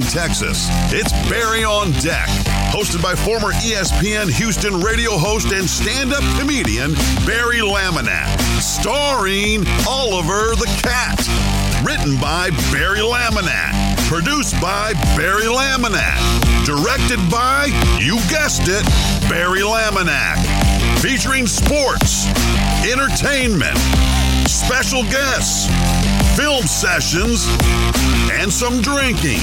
Texas, it's Barry on Deck. Hosted by former ESPN Houston radio host and stand up comedian Barry Laminack. Starring Oliver the Cat. Written by Barry Laminack. Produced by Barry Laminack. Directed by, you guessed it, Barry Laminack. Featuring sports, entertainment, special guests, film sessions, and some drinking.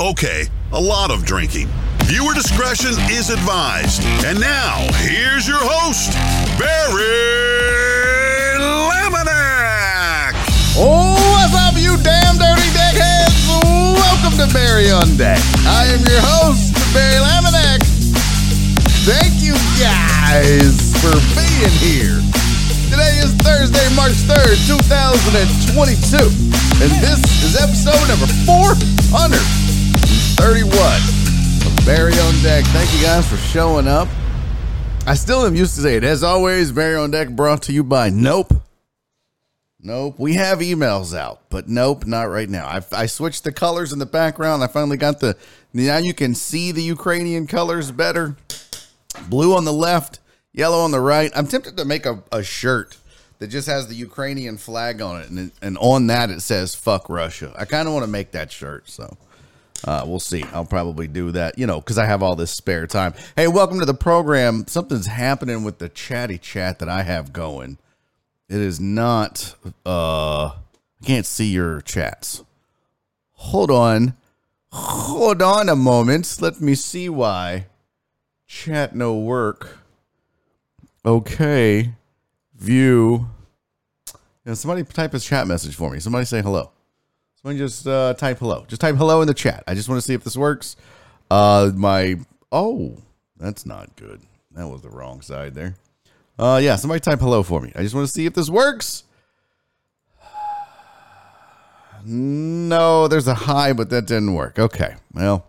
Okay, a lot of drinking. Viewer discretion is advised. And now, here's your host, Barry Laminack. Oh, what's up, you damn dirty deckheads? Welcome to Barry on Deck. I am your host, Barry Laminack. Thank you guys for being here. Today is Thursday, March 3rd, 2022, and this is episode number 431 of Barry on Deck. Thank you guys for showing up. I still am used to say it. As always, Barry on Deck brought to you by Nope. Nope. We have emails out, but nope, not right now. I, I switched the colors in the background. I finally got the. Now you can see the Ukrainian colors better. Blue on the left, yellow on the right. I'm tempted to make a, a shirt that just has the Ukrainian flag on it, and, and on that it says "fuck Russia." I kind of want to make that shirt, so uh, we'll see. I'll probably do that, you know, because I have all this spare time. Hey, welcome to the program. Something's happening with the chatty chat that I have going. It is not. Uh, I can't see your chats. Hold on. Hold on a moment. Let me see why. Chat no work. Okay. View. Yeah, somebody type a chat message for me. Somebody say hello. Somebody just uh, type hello. Just type hello in the chat. I just want to see if this works. Uh, my oh, that's not good. That was the wrong side there. Uh, yeah, somebody type hello for me. I just want to see if this works. No, there's a hi, but that didn't work. Okay, well,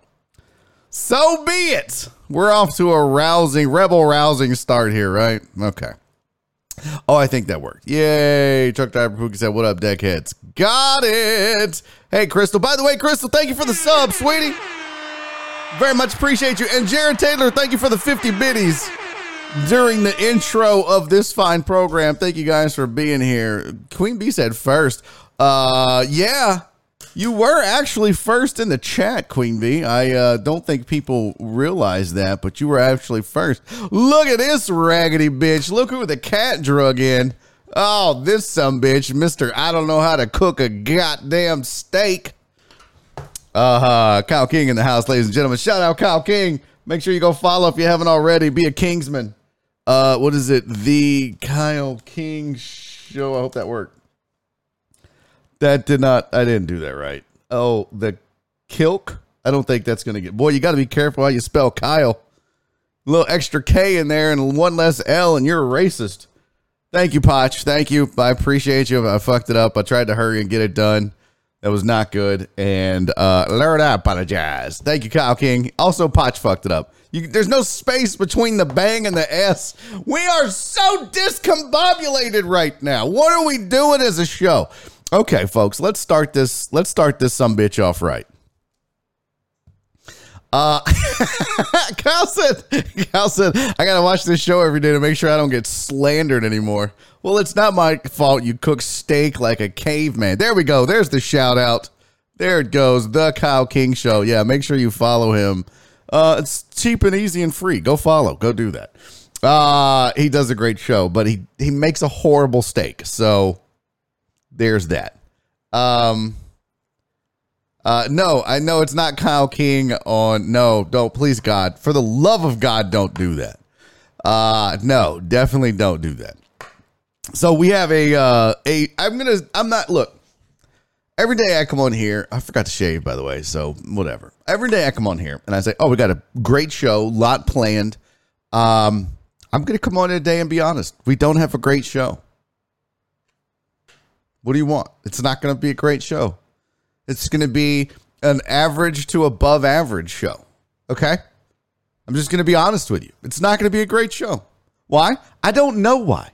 so be it. We're off to a rousing, rebel rousing start here, right? Okay. Oh, I think that worked. Yay. Truck driver Pookie said, What up, deckheads? Got it. Hey, Crystal. By the way, Crystal, thank you for the sub, sweetie. Very much appreciate you. And Jared Taylor, thank you for the 50 biddies during the intro of this fine program. Thank you guys for being here. Queen Bee said first. Uh, yeah, you were actually first in the chat, Queen Bee. I uh, don't think people realize that, but you were actually first. Look at this raggedy bitch. Look who the cat drug in. Oh, this some bitch, Mister. I don't know how to cook a goddamn steak. Uh huh. Kyle King in the house, ladies and gentlemen. Shout out Kyle King. Make sure you go follow if you haven't already. Be a Kingsman. Uh, what is it? The Kyle King show. I hope that worked. That did not. I didn't do that right. Oh, the Kilk. I don't think that's gonna get. Boy, you got to be careful how you spell Kyle. A little extra K in there and one less L, and you're a racist. Thank you, Potch. Thank you. I appreciate you. I fucked it up. I tried to hurry and get it done. That was not good. And uh Lord, I apologize. Thank you, Kyle King. Also, Potch fucked it up. You, there's no space between the bang and the S. We are so discombobulated right now. What are we doing as a show? Okay, folks, let's start this. Let's start this some bitch off right. Uh, Kyle said, Kyle said, I gotta watch this show every day to make sure I don't get slandered anymore. Well, it's not my fault you cook steak like a caveman. There we go. There's the shout out. There it goes. The Kyle King Show. Yeah, make sure you follow him. Uh, it's cheap and easy and free. Go follow. Go do that. Uh, he does a great show, but he he makes a horrible steak. So there's that. Um, uh, no, I know it's not Kyle King on. No, don't please God, for the love of God, don't do that. Uh, no, definitely don't do that. So we have a uh a. I'm gonna. I'm not. Look, every day I come on here. I forgot to shave, by the way. So whatever. Every day I come on here and I say, "Oh, we got a great show, lot planned." Um, I'm gonna come on today and be honest. We don't have a great show. What do you want? It's not going to be a great show. It's going to be an average to above average show. Okay? I'm just going to be honest with you. It's not going to be a great show. Why? I don't know why.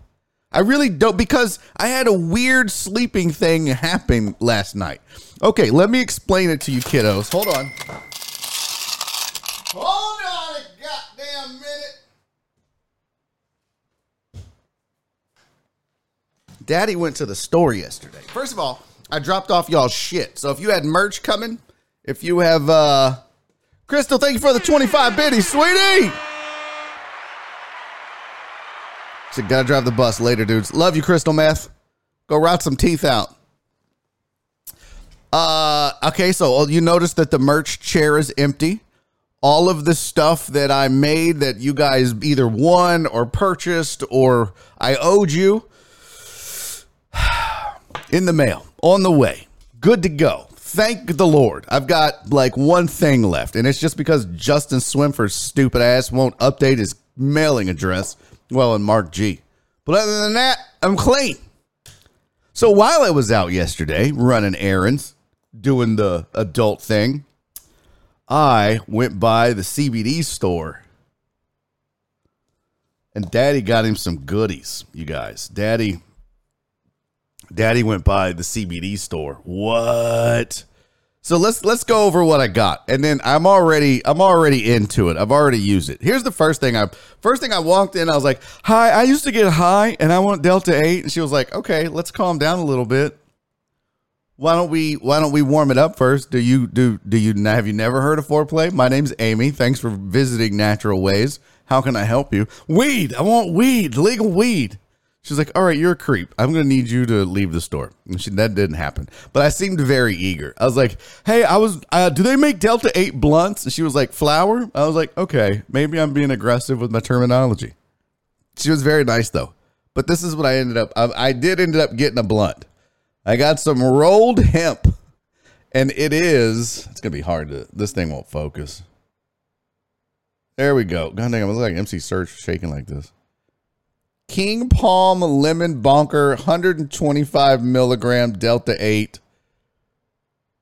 I really don't because I had a weird sleeping thing happen last night. Okay, let me explain it to you, kiddos. Hold on. Hold on a goddamn minute. Daddy went to the store yesterday. First of all, I dropped off y'all shit. So if you had merch coming, if you have uh Crystal, thank you for the 25 biddies, sweetie. So gotta drive the bus later, dudes. Love you, Crystal Meth. Go rot some teeth out. Uh okay, so uh, you notice that the merch chair is empty. All of the stuff that I made that you guys either won or purchased or I owed you in the mail, on the way, good to go. Thank the Lord. I've got like one thing left, and it's just because Justin Swimford's stupid ass won't update his mailing address. Well, and Mark G. But other than that, I'm clean. So while I was out yesterday running errands, doing the adult thing, I went by the CBD store. And daddy got him some goodies, you guys. Daddy Daddy went by the CBD store. What? So let's let's go over what I got, and then I'm already I'm already into it. I've already used it. Here's the first thing I first thing I walked in. I was like, "Hi, I used to get high, and I want Delta Eight." And she was like, "Okay, let's calm down a little bit. Why don't we Why don't we warm it up first? Do you do Do you have you never heard of foreplay? My name's Amy. Thanks for visiting Natural Ways. How can I help you? Weed. I want weed. Legal weed. She's like, "All right, you're a creep. I'm gonna need you to leave the store." And she, that didn't happen, but I seemed very eager. I was like, "Hey, I was. Uh, do they make Delta Eight blunts?" And she was like, "Flower." I was like, "Okay, maybe I'm being aggressive with my terminology." She was very nice though. But this is what I ended up. I, I did end up getting a blunt. I got some rolled hemp, and it is. It's gonna be hard to. This thing won't focus. There we go. God dang, I was like MC Search shaking like this. King Palm Lemon Bonker 125 milligram Delta 8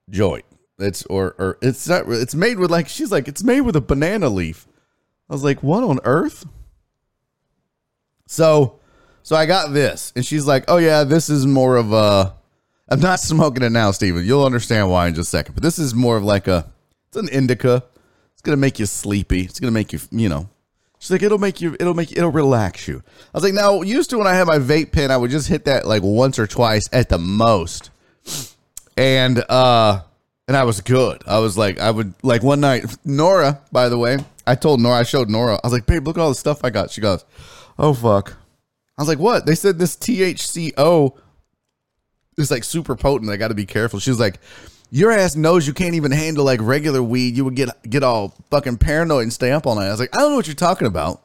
joint. It's or or it's not it's made with like she's like it's made with a banana leaf. I was like, what on earth? So so I got this, and she's like, oh yeah, this is more of a. I'm not smoking it now, Steven. You'll understand why in just a second. But this is more of like a. It's an indica. It's gonna make you sleepy. It's gonna make you, you know, She's like, it'll make you, it'll make it'll relax you. I was like, now, used to when I had my vape pen, I would just hit that like once or twice at the most. And, uh, and I was good. I was like, I would, like one night, Nora, by the way, I told Nora, I showed Nora, I was like, babe, look at all the stuff I got. She goes, oh, fuck. I was like, what? They said this THCO is like super potent. I got to be careful. She was like, your ass knows you can't even handle like regular weed. You would get get all fucking paranoid and stay up all night. I was like, I don't know what you're talking about.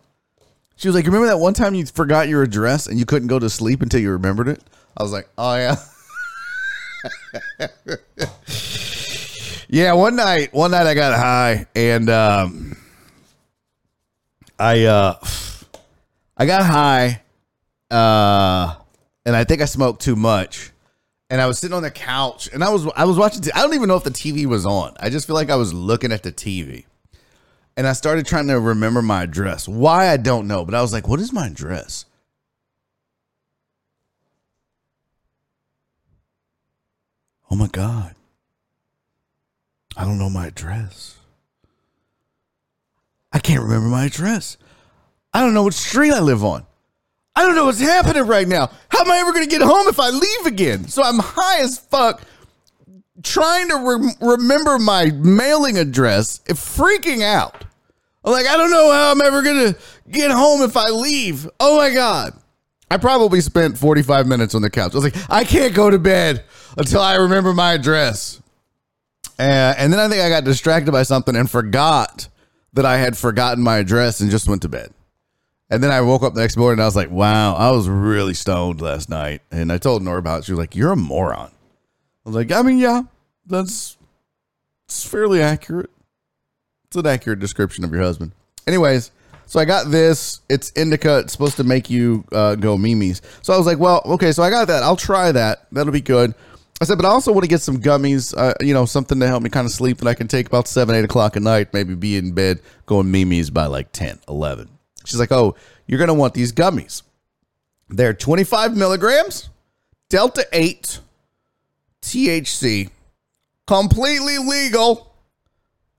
She was like, remember that one time you forgot your address and you couldn't go to sleep until you remembered it? I was like, oh yeah. yeah, one night, one night I got high and um I uh I got high uh and I think I smoked too much and I was sitting on the couch and I was I was watching. I don't even know if the TV was on. I just feel like I was looking at the TV, and I started trying to remember my address. Why I don't know, but I was like, "What is my address?" Oh my god, I don't know my address. I can't remember my address. I don't know what street I live on. I don't know what's happening right now. How am I ever going to get home if I leave again? So I'm high as fuck trying to re- remember my mailing address, freaking out. I'm like, I don't know how I'm ever going to get home if I leave. Oh my God. I probably spent 45 minutes on the couch. I was like, I can't go to bed until I remember my address. Uh, and then I think I got distracted by something and forgot that I had forgotten my address and just went to bed. And then I woke up the next morning and I was like, wow, I was really stoned last night. And I told Nora about it. She was like, you're a moron. I was like, I mean, yeah, that's it's fairly accurate. It's an accurate description of your husband. Anyways, so I got this. It's indica. It's supposed to make you uh, go mimes. So I was like, well, okay, so I got that. I'll try that. That'll be good. I said, but I also want to get some gummies, uh, you know, something to help me kind of sleep that I can take about 7, 8 o'clock at night, maybe be in bed going mimes by like 10, 11. She's like, "Oh, you're gonna want these gummies." They're 25 milligrams, Delta 8, THC, completely legal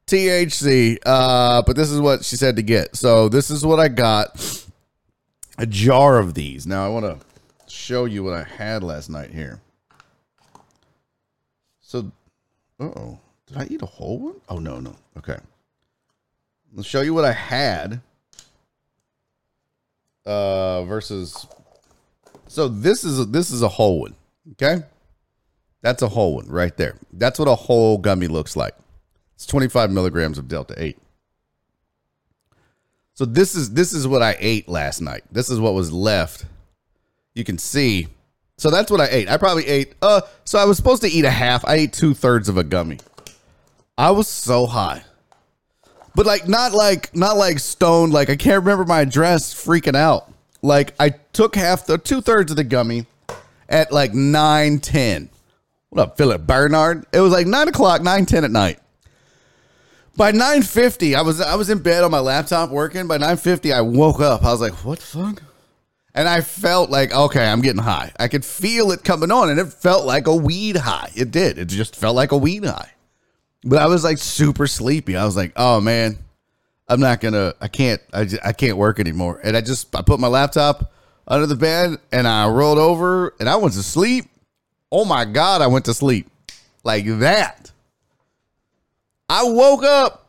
THC. Uh, but this is what she said to get. So this is what I got a jar of these. Now I want to show you what I had last night here. So, oh, did I eat a whole one? Oh, no, no. Okay. Let's show you what I had uh versus so this is a, this is a whole one okay? That's a whole one right there. That's what a whole gummy looks like. It's 25 milligrams of delta 8 so this is this is what i ate last night. This is what was left. You can see. So that's what i ate. I probably ate uh so i was supposed to eat a half. I ate two-thirds of a gummy. I was so high but like not like not like stoned. Like I can't remember my address. Freaking out. Like I took half the two thirds of the gummy at like nine ten. What up, Philip Bernard? It was like nine o'clock, nine ten at night. By nine fifty, I was I was in bed on my laptop working. By nine fifty, I woke up. I was like, "What the fuck?" And I felt like, okay, I'm getting high. I could feel it coming on, and it felt like a weed high. It did. It just felt like a weed high. But I was like super sleepy. I was like, oh man, I'm not gonna. I can't. I just, I can't work anymore. And I just I put my laptop under the bed and I rolled over and I went to sleep. Oh my god, I went to sleep like that. I woke up.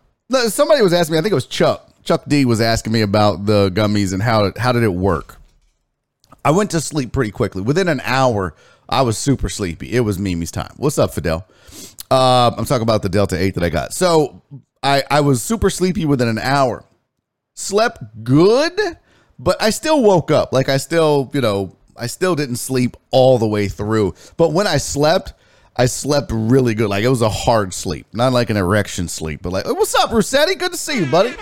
Somebody was asking me. I think it was Chuck. Chuck D was asking me about the gummies and how how did it work. I went to sleep pretty quickly. Within an hour, I was super sleepy. It was Mimi's time. What's up, Fidel? Uh, I'm talking about the Delta 8 that I got. So I, I was super sleepy within an hour. Slept good, but I still woke up. Like I still, you know, I still didn't sleep all the way through. But when I slept, I slept really good. Like it was a hard sleep, not like an erection sleep, but like, what's up, Rossetti? Good to see you, buddy.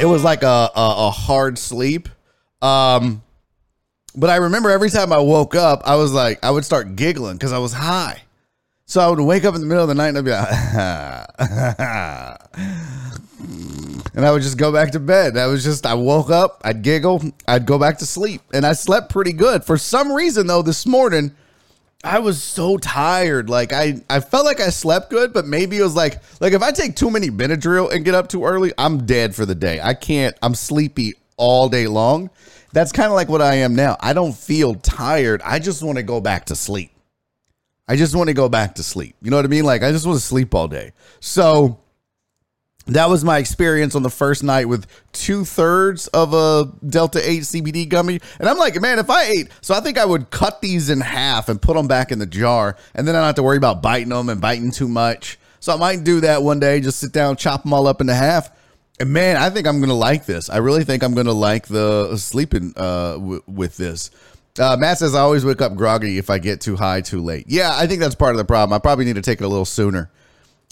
It was like a, a, a hard sleep. Um, but I remember every time I woke up, I was like, I would start giggling because I was high. So I would wake up in the middle of the night and I'd be like, and I would just go back to bed. I was just, I woke up, I'd giggle, I'd go back to sleep, and I slept pretty good. For some reason, though, this morning, I was so tired. Like I, I felt like I slept good, but maybe it was like, like if I take too many Benadryl and get up too early, I'm dead for the day. I can't. I'm sleepy all day long. That's kind of like what I am now. I don't feel tired. I just want to go back to sleep. I just want to go back to sleep. You know what I mean? Like I just want to sleep all day. So that was my experience on the first night with two thirds of a Delta 8 CBD gummy. And I'm like, man, if I ate, so I think I would cut these in half and put them back in the jar. And then I don't have to worry about biting them and biting too much. So I might do that one day, just sit down, chop them all up into half. And man, I think I'm going to like this. I really think I'm going to like the sleeping uh, w- with this. Uh, Matt says I always wake up groggy if I get too high too late. Yeah, I think that's part of the problem. I probably need to take it a little sooner.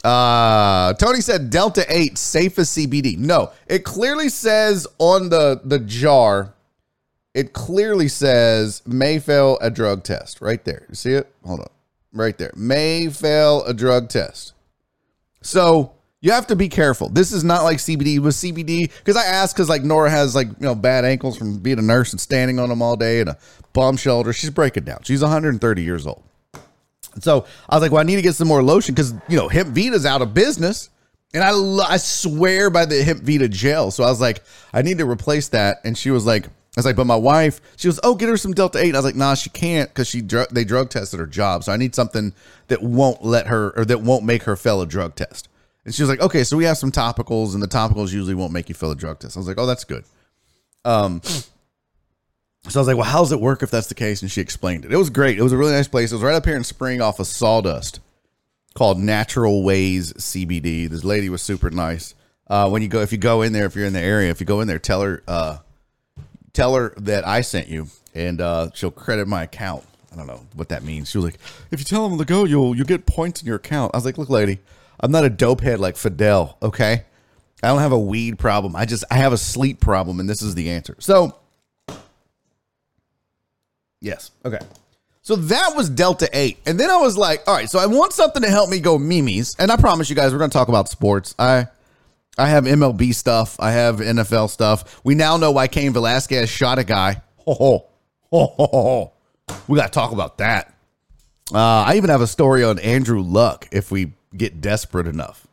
Uh, Tony said Delta 8 safe as CBD. No, it clearly says on the the jar, it clearly says may fail a drug test right there. You see it? Hold on. Right there. May fail a drug test. So you have to be careful. This is not like CBD with CBD because I asked because like Nora has like you know bad ankles from being a nurse and standing on them all day and a bum shoulder. She's breaking down. She's 130 years old. So I was like, well, I need to get some more lotion because you know Hemp Vita's out of business, and I I swear by the Hemp Vita gel. So I was like, I need to replace that. And she was like, I was like, but my wife, she was, oh, get her some Delta Eight. I was like, nah, she can't because she dr- they drug tested her job. So I need something that won't let her or that won't make her fail a drug test. And she was like, okay, so we have some topicals, and the topicals usually won't make you fail a drug test. I was like, oh, that's good. Um, so I was like, well, how's it work if that's the case? And she explained it. It was great. It was a really nice place. It was right up here in Spring off of Sawdust called Natural Ways CBD. This lady was super nice. Uh, when you go, if you go in there, if you're in the area, if you go in there, tell her, uh, tell her that I sent you, and uh, she'll credit my account. I don't know what that means. She was like, if you tell them to go, you'll you'll get points in your account. I was like, look, lady, I'm not a dope head like Fidel. Okay, I don't have a weed problem. I just I have a sleep problem, and this is the answer. So Yes. Okay. So that was Delta 8. And then I was like, all right, so I want something to help me go Mimi's. And I promise you guys, we're going to talk about sports. I I have MLB stuff. I have NFL stuff. We now know why Cain Velasquez shot a guy. Ho, ho, ho, ho, ho. We got to talk about that. Uh, I even have a story on Andrew Luck if we get desperate enough.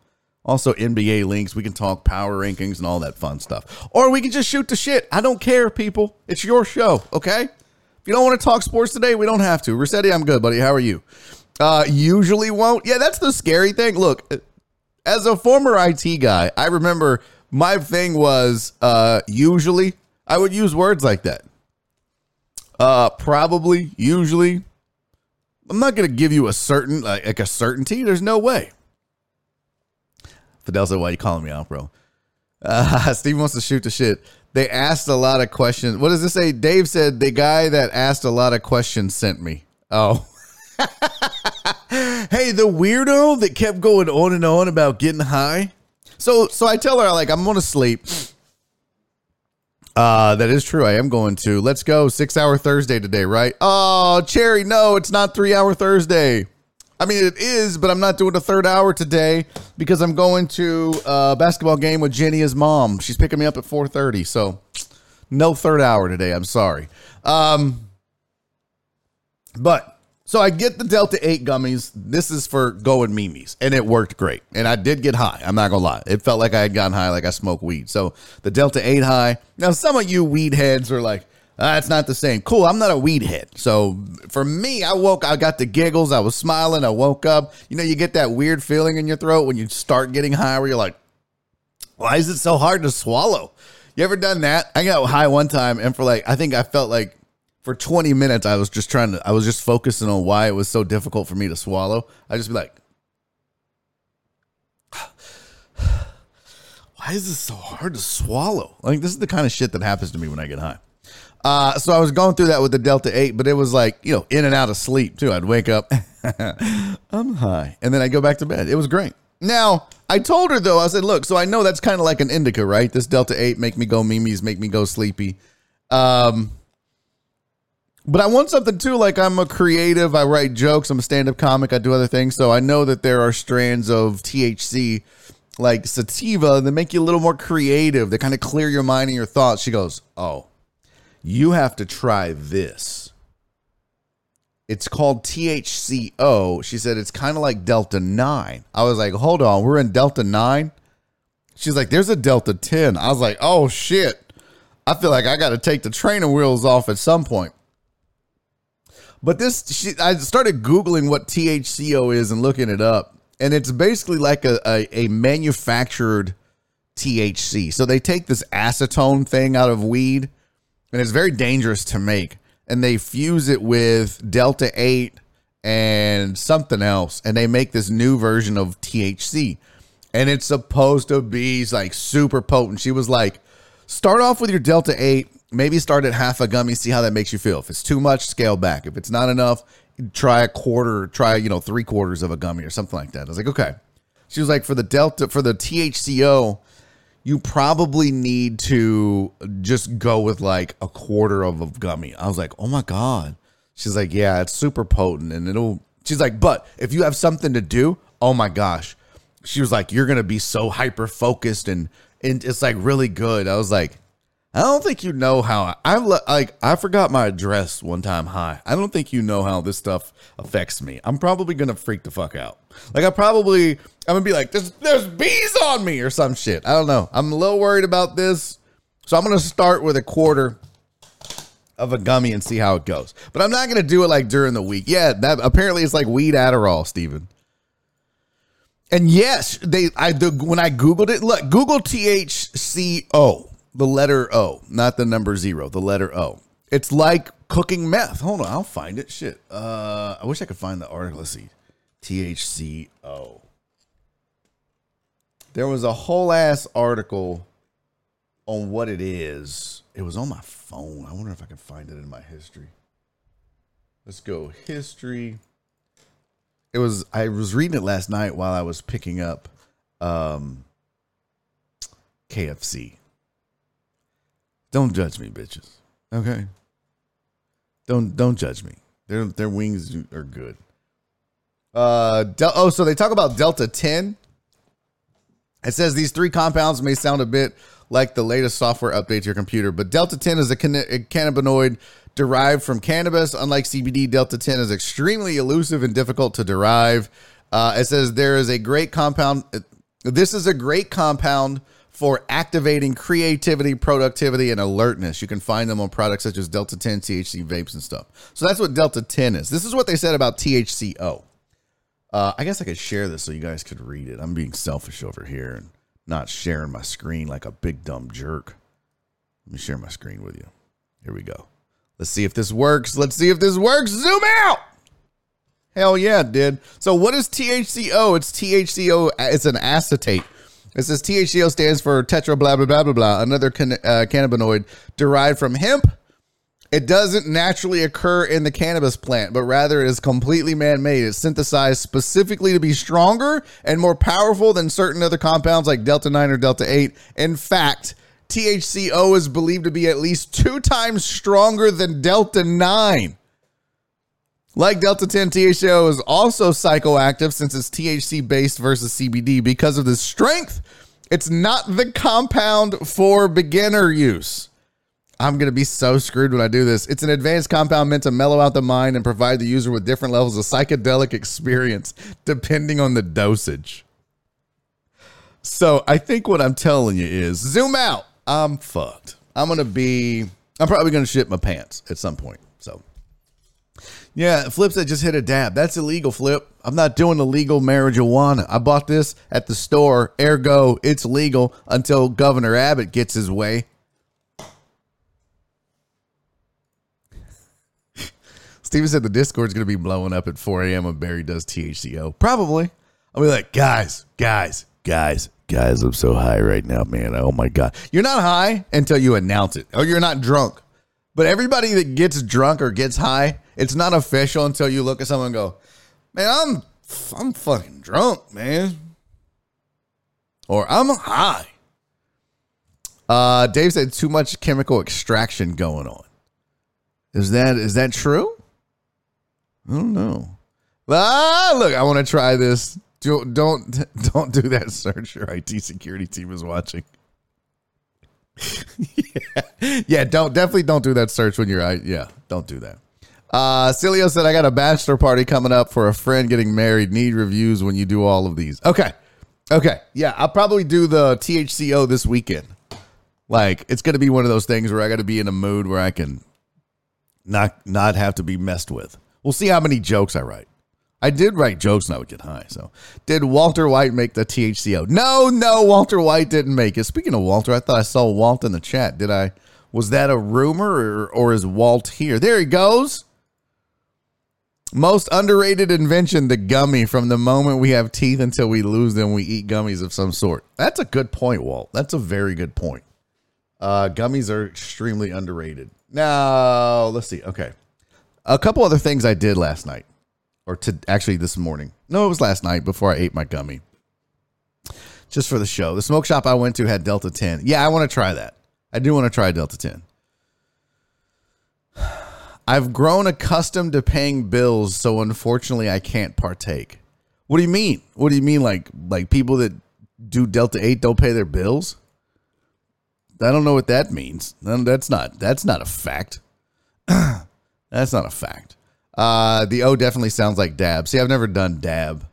Also, NBA links. We can talk power rankings and all that fun stuff. Or we can just shoot the shit. I don't care, people. It's your show, okay? If you don't want to talk sports today, we don't have to. Rossetti, I'm good, buddy. How are you? Uh, usually won't. Yeah, that's the scary thing. Look, as a former IT guy, I remember my thing was uh, usually I would use words like that. Uh, probably, usually. I'm not gonna give you a certain like, like a certainty. There's no way. Fidel said, "Why you calling me out, bro?" Uh, Steve wants to shoot the shit. They asked a lot of questions. What does this say? Dave said the guy that asked a lot of questions sent me. Oh. hey, the weirdo that kept going on and on about getting high. So so I tell her like I'm gonna sleep. Uh, that is true. I am going to. Let's go. Six hour Thursday today, right? Oh, Cherry, no, it's not three hour Thursday. I mean, it is, but I'm not doing a third hour today because I'm going to a basketball game with Jenny's mom. She's picking me up at 4:30, so no third hour today. I'm sorry. Um, but so I get the Delta 8 gummies. This is for going mimes, and it worked great. And I did get high. I'm not gonna lie. It felt like I had gotten high, like I smoked weed. So the Delta 8 high. Now some of you weed heads are like, ah, not the same. Cool. I'm not a weed head. So for me, I woke, I got the giggles. I was smiling. I woke up. You know, you get that weird feeling in your throat when you start getting high, where you're like, why is it so hard to swallow? You ever done that? I got high one time, and for like, I think I felt like for 20 minutes I was just trying to I was just focusing on why it was so difficult for me to swallow. I just be like why is this so hard to swallow? Like this is the kind of shit that happens to me when I get high. Uh, so I was going through that with the Delta 8, but it was like, you know, in and out of sleep too. I'd wake up, I'm high, and then I go back to bed. It was great. Now, I told her though, I said, look, so I know that's kind of like an indica, right? This Delta 8 make me go mimes, make me go sleepy. Um, but I want something too. Like I'm a creative. I write jokes. I'm a stand-up comic. I do other things. So I know that there are strands of THC, like sativa, that make you a little more creative. That kind of clear your mind and your thoughts. She goes, "Oh, you have to try this. It's called THCO." She said it's kind of like Delta Nine. I was like, "Hold on, we're in Delta Nine." She's like, "There's a Delta Ten." I was like, "Oh shit." I feel like I got to take the training wheels off at some point. But this, she, I started Googling what THCO is and looking it up. And it's basically like a, a, a manufactured THC. So they take this acetone thing out of weed, and it's very dangerous to make. And they fuse it with Delta 8 and something else. And they make this new version of THC. And it's supposed to be like super potent. She was like, start off with your Delta 8 maybe start at half a gummy, see how that makes you feel. If it's too much, scale back. If it's not enough, try a quarter, try, you know, three quarters of a gummy or something like that. I was like, okay. She was like, for the Delta, for the THCO, you probably need to just go with like a quarter of a gummy. I was like, oh my God. She's like, yeah, it's super potent and it'll, she's like, but if you have something to do, oh my gosh. She was like, you're going to be so hyper focused and, and it's like really good. I was like, I don't think you know how I like. I forgot my address one time. High. I don't think you know how this stuff affects me. I'm probably gonna freak the fuck out. Like I probably I'm gonna be like, there's there's bees on me or some shit. I don't know. I'm a little worried about this, so I'm gonna start with a quarter of a gummy and see how it goes. But I'm not gonna do it like during the week. Yeah, that apparently it's like weed Adderall, Steven. And yes, they I the, when I googled it, look, Google THCO the letter O, not the number zero, the letter O. It's like cooking meth. Hold on, I'll find it. Shit. Uh, I wish I could find the article. Let's see. THCO. There was a whole ass article on what it is. It was on my phone. I wonder if I can find it in my history. Let's go. History. It was I was reading it last night while I was picking up um KFC. Don't judge me, bitches. Okay. Don't don't judge me. Their their wings are good. Uh del- oh, so they talk about Delta 10. It says these three compounds may sound a bit like the latest software update to your computer. But Delta 10 is a, can- a cannabinoid derived from cannabis. Unlike CBD, Delta 10 is extremely elusive and difficult to derive. Uh, it says there is a great compound. This is a great compound for activating creativity, productivity, and alertness. You can find them on products such as Delta 10, THC vapes, and stuff. So that's what Delta 10 is. This is what they said about THCO. Uh, I guess I could share this so you guys could read it. I'm being selfish over here and not sharing my screen like a big dumb jerk. Let me share my screen with you. Here we go. Let's see if this works. Let's see if this works. Zoom out. Hell yeah, did. So what is THCO? It's THCO. It's an acetate. It says THCO stands for tetra blah blah blah blah blah. Another can, uh, cannabinoid derived from hemp. It doesn't naturally occur in the cannabis plant, but rather it is completely man-made. It's synthesized specifically to be stronger and more powerful than certain other compounds like Delta 9 or Delta 8. In fact, THCO is believed to be at least two times stronger than Delta 9. Like Delta 10, THCO is also psychoactive since it's THC based versus CBD. Because of the strength, it's not the compound for beginner use. I'm going to be so screwed when I do this. It's an advanced compound meant to mellow out the mind and provide the user with different levels of psychedelic experience depending on the dosage. So I think what I'm telling you is zoom out. I'm fucked. I'm going to be, I'm probably going to shit my pants at some point. So yeah, flips that just hit a dab. That's illegal, Flip. I'm not doing illegal marijuana. I bought this at the store. Ergo, it's legal until Governor Abbott gets his way. Steven said the Discord's going to be blowing up at 4 a.m. when Barry does THCO. Probably. I'll be like, guys, guys, guys, guys, I'm so high right now, man. Oh my God. You're not high until you announce it, Oh, you're not drunk. But everybody that gets drunk or gets high, it's not official until you look at someone and go, man, I'm, I'm fucking drunk, man. Or I'm high. Uh, Dave said too much chemical extraction going on. Is that is that true? I don't know. Ah, look, I want to try this. Don't don't don't do that search. Your IT security team is watching. Yeah. yeah, don't definitely don't do that search when you're. Yeah, don't do that. Uh Cilio said I got a bachelor party coming up for a friend getting married. Need reviews when you do all of these. Okay. Okay. Yeah, I'll probably do the THCO this weekend. Like it's gonna be one of those things where I gotta be in a mood where I can not not have to be messed with. We'll see how many jokes I write. I did write jokes and I would get high. So, did Walter White make the THCO? No, no, Walter White didn't make it. Speaking of Walter, I thought I saw Walt in the chat. Did I? Was that a rumor or, or is Walt here? There he goes. Most underrated invention, the gummy. From the moment we have teeth until we lose them, we eat gummies of some sort. That's a good point, Walt. That's a very good point. Uh, gummies are extremely underrated. Now, let's see. Okay. A couple other things I did last night, or to actually this morning. No, it was last night before I ate my gummy. Just for the show. The smoke shop I went to had Delta 10. Yeah, I want to try that. I do want to try Delta 10. I've grown accustomed to paying bills, so unfortunately I can't partake. What do you mean? What do you mean like like people that do Delta 8 don't pay their bills? I don't know what that means. That's not that's not a fact. that's not a fact. Uh, the O definitely sounds like dab. See, I've never done dab,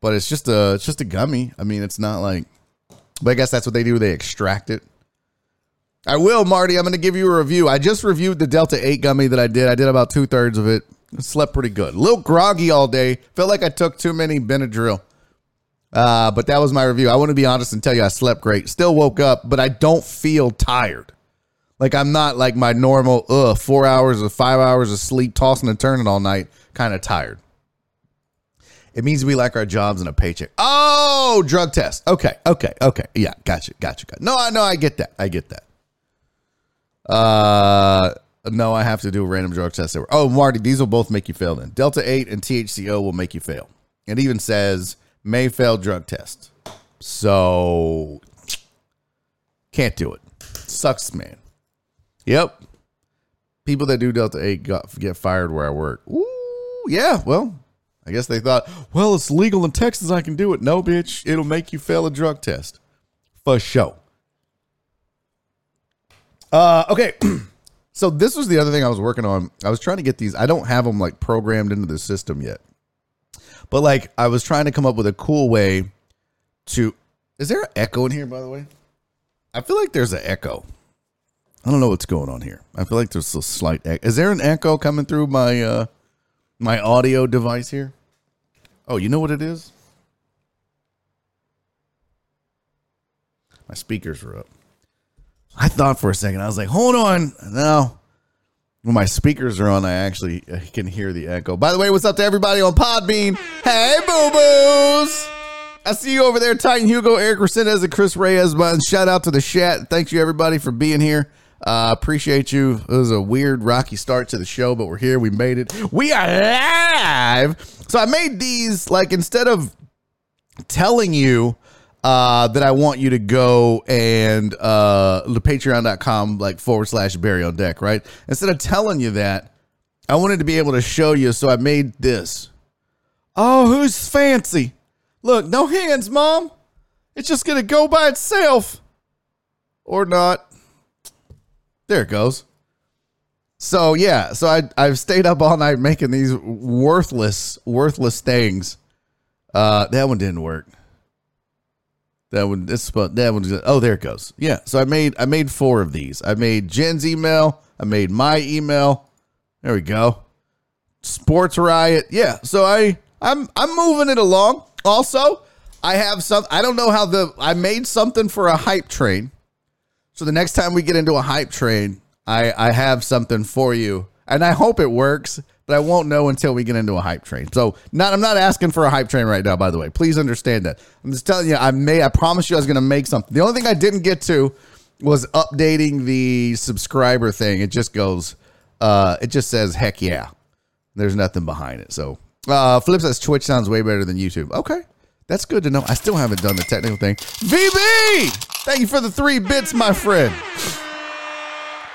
but it's just a it's just a gummy. I mean, it's not like. But I guess that's what they do. They extract it. I will, Marty. I'm going to give you a review. I just reviewed the Delta 8 gummy that I did. I did about two thirds of it. Slept pretty good. A little groggy all day. Felt like I took too many Benadryl. Uh, but that was my review. I want to be honest and tell you I slept great. Still woke up, but I don't feel tired. Like I'm not like my normal, ugh, four hours or five hours of sleep, tossing and turning all night, kind of tired. It means we like our jobs and a paycheck. Oh, drug test. Okay, okay, okay. Yeah, gotcha, gotcha, gotcha. No, I know, I get that. I get that. Uh, no, I have to do a random drug test. Oh, Marty, these will both make you fail. Then Delta Eight and THCO will make you fail. It even says may fail drug test. So can't do it. Sucks, man. Yep. People that do Delta 8 got, get fired where I work. Ooh, yeah. Well, I guess they thought, well, it's legal in Texas. I can do it. No, bitch. It'll make you fail a drug test. For sure. Uh, okay. so this was the other thing I was working on. I was trying to get these. I don't have them like programmed into the system yet. But like I was trying to come up with a cool way to Is there an echo in here by the way? I feel like there's an echo. I don't know what's going on here. I feel like there's a slight echo. Is there an echo coming through my uh my audio device here? Oh, you know what it is? My speakers were up. I thought for a second, I was like, hold on. No. When my speakers are on, I actually can hear the echo. By the way, what's up to everybody on Podbean? Hey, boo boos. I see you over there, Titan Hugo, Eric Resendez, and Chris Reyes. But shout out to the chat. Thank you, everybody, for being here. Uh, appreciate you. It was a weird, rocky start to the show, but we're here. We made it. We are live. So I made these like instead of telling you uh, that I want you to go and uh, the patreon.com like forward slash Barry on deck, right? Instead of telling you that, I wanted to be able to show you. So I made this. Oh, who's fancy? Look, no hands, mom. It's just to go by itself. Or not. There it goes. So yeah, so I I've stayed up all night making these worthless, worthless things. Uh, that one didn't work. That one, this but that one's oh there it goes. Yeah, so I made I made four of these. I made Jen's email. I made my email. There we go. Sports Riot. Yeah, so I I'm I'm moving it along. Also, I have some. I don't know how the I made something for a hype train. So the next time we get into a hype train, I I have something for you, and I hope it works. But I won't know until we get into a hype train. So not I'm not asking for a hype train right now. By the way, please understand that. I'm just telling you. I may. I promise you, I was to make something. The only thing I didn't get to was updating the subscriber thing. It just goes. Uh, it just says heck yeah. There's nothing behind it. So uh, Flip says Twitch sounds way better than YouTube. Okay. That's good to know. I still haven't done the technical thing. VB! Thank you for the three bits, my friend.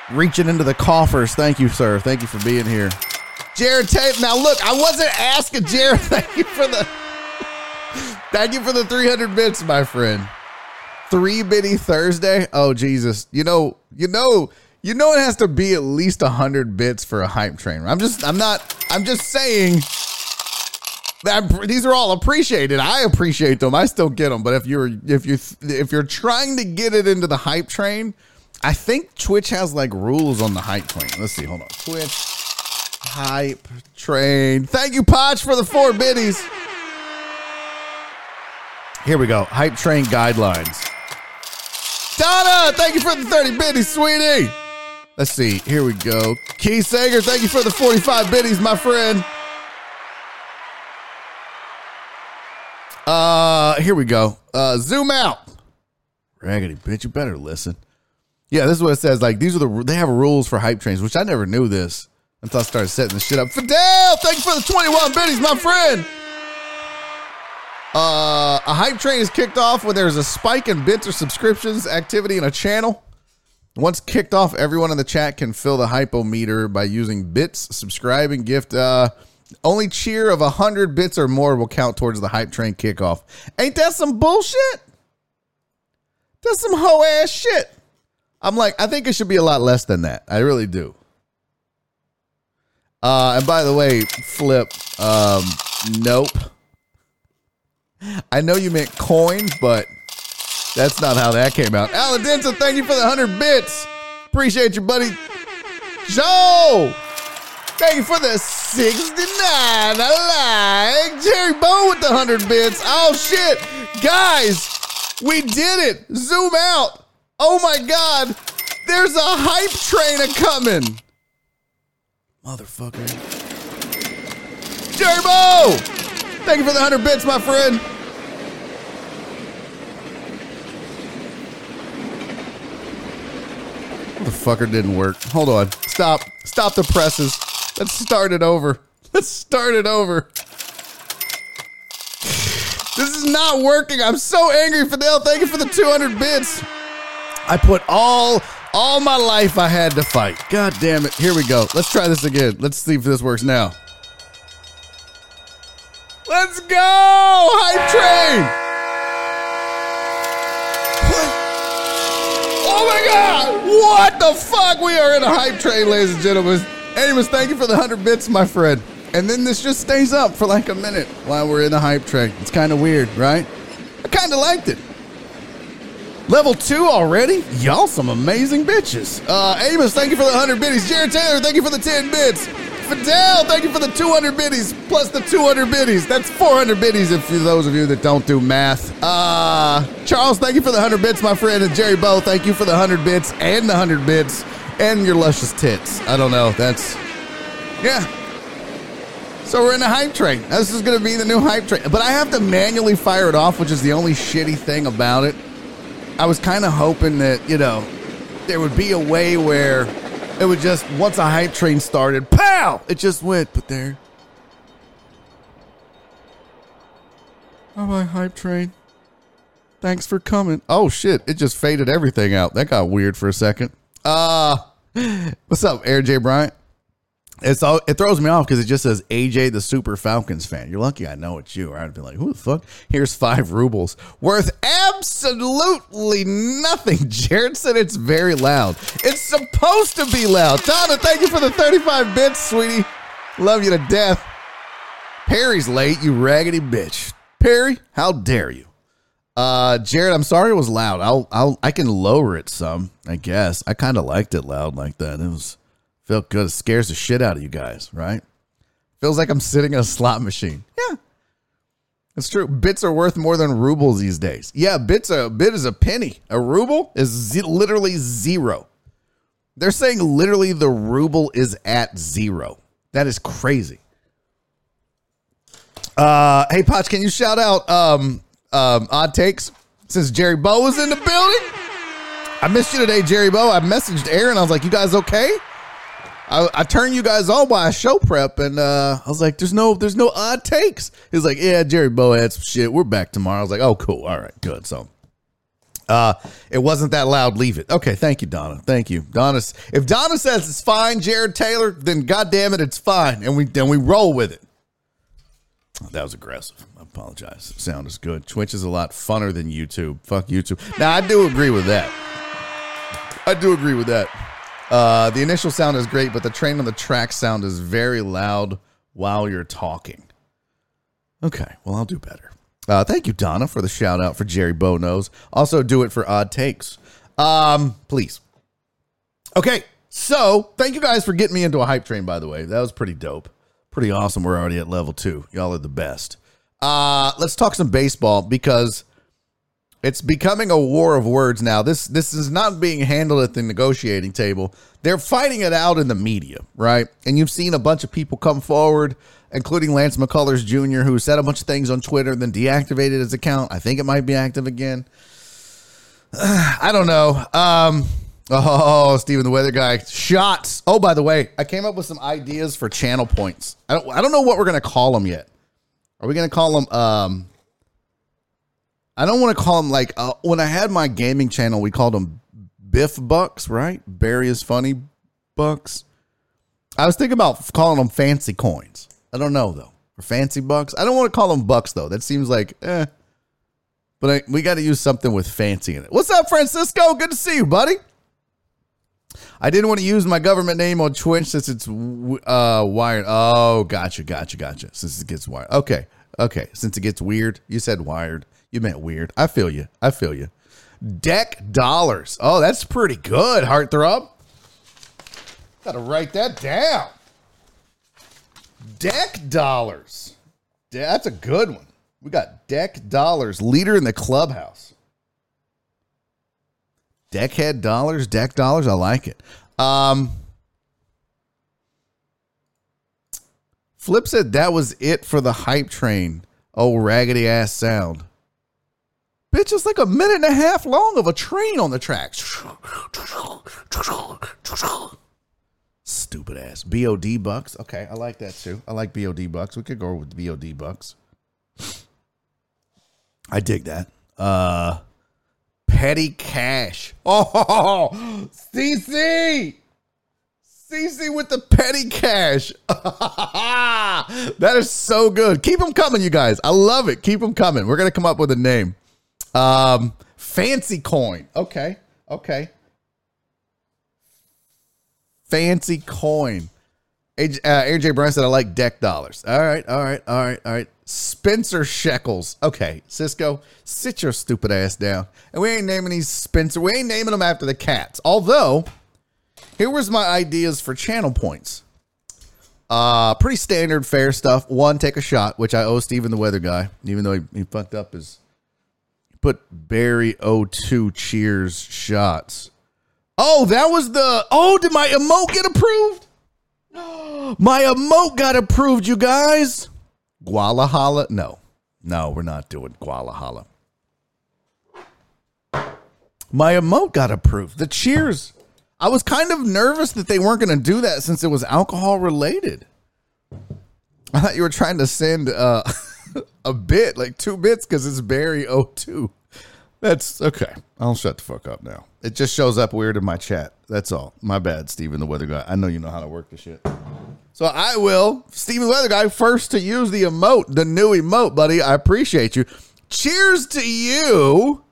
Reaching into the coffers. Thank you, sir. Thank you for being here. Jared Tate. Now, look, I wasn't asking Jared. Thank you for the. Thank you for the 300 bits, my friend. Three bitty Thursday. Oh, Jesus. You know, you know, you know, it has to be at least 100 bits for a hype train. I'm just, I'm not, I'm just saying that these are all appreciated. I appreciate them. I still get them. But if you're if you if you're trying to get it into the hype train, I think Twitch has like rules on the hype train. Let's see. Hold on. Twitch hype train. Thank you, Potch, for the four biddies. Here we go. Hype train guidelines. Donna, thank you for the 30 biddies, sweetie. Let's see. Here we go. Keith Sager, thank you for the 45 biddies, my friend. Uh, here we go. Uh, zoom out. Raggedy bitch, you better listen. Yeah, this is what it says. Like these are the they have rules for hype trains, which I never knew this until I started setting this shit up. Fidel, thank you for the 21 biddies, my friend. Uh, a hype train is kicked off when there's a spike in bits or subscriptions activity in a channel. Once kicked off, everyone in the chat can fill the hype meter by using bits, subscribing, gift. Uh, only cheer of 100 bits or more will count towards the hype train kickoff. Ain't that some bullshit? That's some hoe ass shit. I'm like, I think it should be a lot less than that. I really do. Uh, and by the way, Flip, um, nope. I know you meant coins, but that's not how that came out. Alan thank you for the 100 bits. Appreciate you, buddy. Joe! Thank you for the 69. I like Jerry Bow with the 100 bits. Oh, shit. Guys, we did it. Zoom out. Oh, my God. There's a hype train a coming. Motherfucker. Jerry Bow. Thank you for the 100 bits, my friend. The fucker didn't work. Hold on. Stop. Stop the presses. Let's start it over. Let's start it over. This is not working. I'm so angry, Fidel. Thank you for the 200 bits. I put all all my life I had to fight. God damn it. Here we go. Let's try this again. Let's see if this works now. Let's go! Hype train! What? Oh my God! What the fuck? We are in a hype train, ladies and gentlemen. Amos, thank you for the 100 bits, my friend. And then this just stays up for like a minute while we're in the hype train. It's kind of weird, right? I kind of liked it. Level two already? Y'all some amazing bitches. Uh, Amos, thank you for the 100 biddies. Jared Taylor, thank you for the 10 bits. Fidel, thank you for the 200 biddies plus the 200 biddies. That's 400 biddies if those of you that don't do math. Uh, Charles, thank you for the 100 bits, my friend. And Jerry Bow, thank you for the 100 bits and the 100 bits and your luscious tits. I don't know. That's, yeah. So we're in a hype train. This is going to be the new hype train. But I have to manually fire it off, which is the only shitty thing about it. I was kind of hoping that, you know, there would be a way where it would just, once a hype train started, pow! It just went, but there. Oh, bye bye, hype train. Thanks for coming. Oh shit, it just faded everything out. That got weird for a second. Uh, what's up, Air J. Bryant? It's all it throws me off because it just says AJ the Super Falcons fan. You're lucky I know it's you. Or I'd be like, who the fuck? Here's five rubles worth absolutely nothing. Jared said it's very loud. It's supposed to be loud. Donna, thank you for the 35 bits, sweetie. Love you to death. Perry's late, you raggedy bitch. Perry, how dare you? Uh, Jared, I'm sorry it was loud. I'll, I'll, I can lower it some. I guess I kind of liked it loud like that. It was felt good. It scares the shit out of you guys, right? Feels like I'm sitting in a slot machine. Yeah, it's true. Bits are worth more than rubles these days. Yeah, bits a bit is a penny. A ruble is z- literally zero. They're saying literally the ruble is at zero. That is crazy. Uh, hey, Potch, can you shout out um, um, odd takes since Jerry Bow was in the building? I missed you today, Jerry Bow. I messaged Aaron. I was like, "You guys okay?" I, I turned you guys on by a show prep, and uh, I was like, "There's no, there's no odd takes." He's like, "Yeah, Jerry Bow had some shit. We're back tomorrow." I was like, "Oh, cool. All right, good." So, uh, it wasn't that loud. Leave it. Okay, thank you, Donna. Thank you, Donna. If Donna says it's fine, Jared Taylor, then goddamn it, it's fine, and we then we roll with it. That was aggressive. Apologize. Sound is good. Twitch is a lot funner than YouTube. Fuck YouTube. Now I do agree with that. I do agree with that. Uh, the initial sound is great, but the train on the track sound is very loud while you're talking. Okay, well I'll do better. Uh, thank you, Donna, for the shout out for Jerry Bonos. Also, do it for odd takes. Um, please. Okay, so thank you guys for getting me into a hype train. By the way, that was pretty dope pretty awesome. We're already at level two. Y'all are the best. Uh, let's talk some baseball because it's becoming a war of words now. This this is not being handled at the negotiating table. They're fighting it out in the media, right? And you've seen a bunch of people come forward, including Lance McCullers Jr., who said a bunch of things on Twitter, then deactivated his account. I think it might be active again. I don't know. Um, Oh, Steven the Weather Guy. Shots. Oh, by the way, I came up with some ideas for channel points. I don't I don't know what we're gonna call them yet. Are we gonna call them um I don't want to call them like uh, when I had my gaming channel, we called them Biff Bucks, right? Barry is funny bucks. I was thinking about calling them fancy coins. I don't know though. Or fancy bucks. I don't want to call them bucks though. That seems like eh. But I, we got to use something with fancy in it. What's up, Francisco? Good to see you, buddy. I didn't want to use my government name on Twitch since it's uh, wired. Oh, gotcha, gotcha, gotcha. Since it gets wired. Okay, okay. Since it gets weird, you said wired. You meant weird. I feel you. I feel you. Deck dollars. Oh, that's pretty good, Heartthrob. Got to write that down. Deck dollars. That's a good one. We got deck dollars, leader in the clubhouse. Deckhead dollars, deck dollars. I like it. Um, Flip said that was it for the hype train. Oh, raggedy ass sound. Bitch, it's like a minute and a half long of a train on the tracks. Stupid ass. BOD bucks. Okay, I like that too. I like BOD bucks. We could go with BOD bucks. I dig that. Uh petty cash. Oh, CC. CC with the petty cash. that is so good. Keep them coming, you guys. I love it. Keep them coming. We're to come up with a name. Um, fancy coin. Okay. Okay. fancy coin. AJ, uh, AJ Brown said, I like deck dollars. All right, all right, all right, all right. Spencer Shekels. Okay, Cisco, sit your stupid ass down. And we ain't naming these Spencer. We ain't naming them after the cats. Although, here was my ideas for channel points. Uh, pretty standard fair stuff. One, take a shot, which I owe Steven the weather guy, even though he, he fucked up his put Barry 02 cheers shots. Oh, that was the oh, did my emote get approved? My emote got approved, you guys. Gualahala? No. No, we're not doing Gualahala. My emote got approved. The cheers. I was kind of nervous that they weren't going to do that since it was alcohol related. I thought you were trying to send uh, a bit, like two bits, because it's Barry 02. That's okay. I'll shut the fuck up now. It just shows up weird in my chat. That's all. My bad, Steven the weather guy. I know you know how to work the shit. So I will, Steven weather guy, first to use the emote, the new emote, buddy. I appreciate you. Cheers to you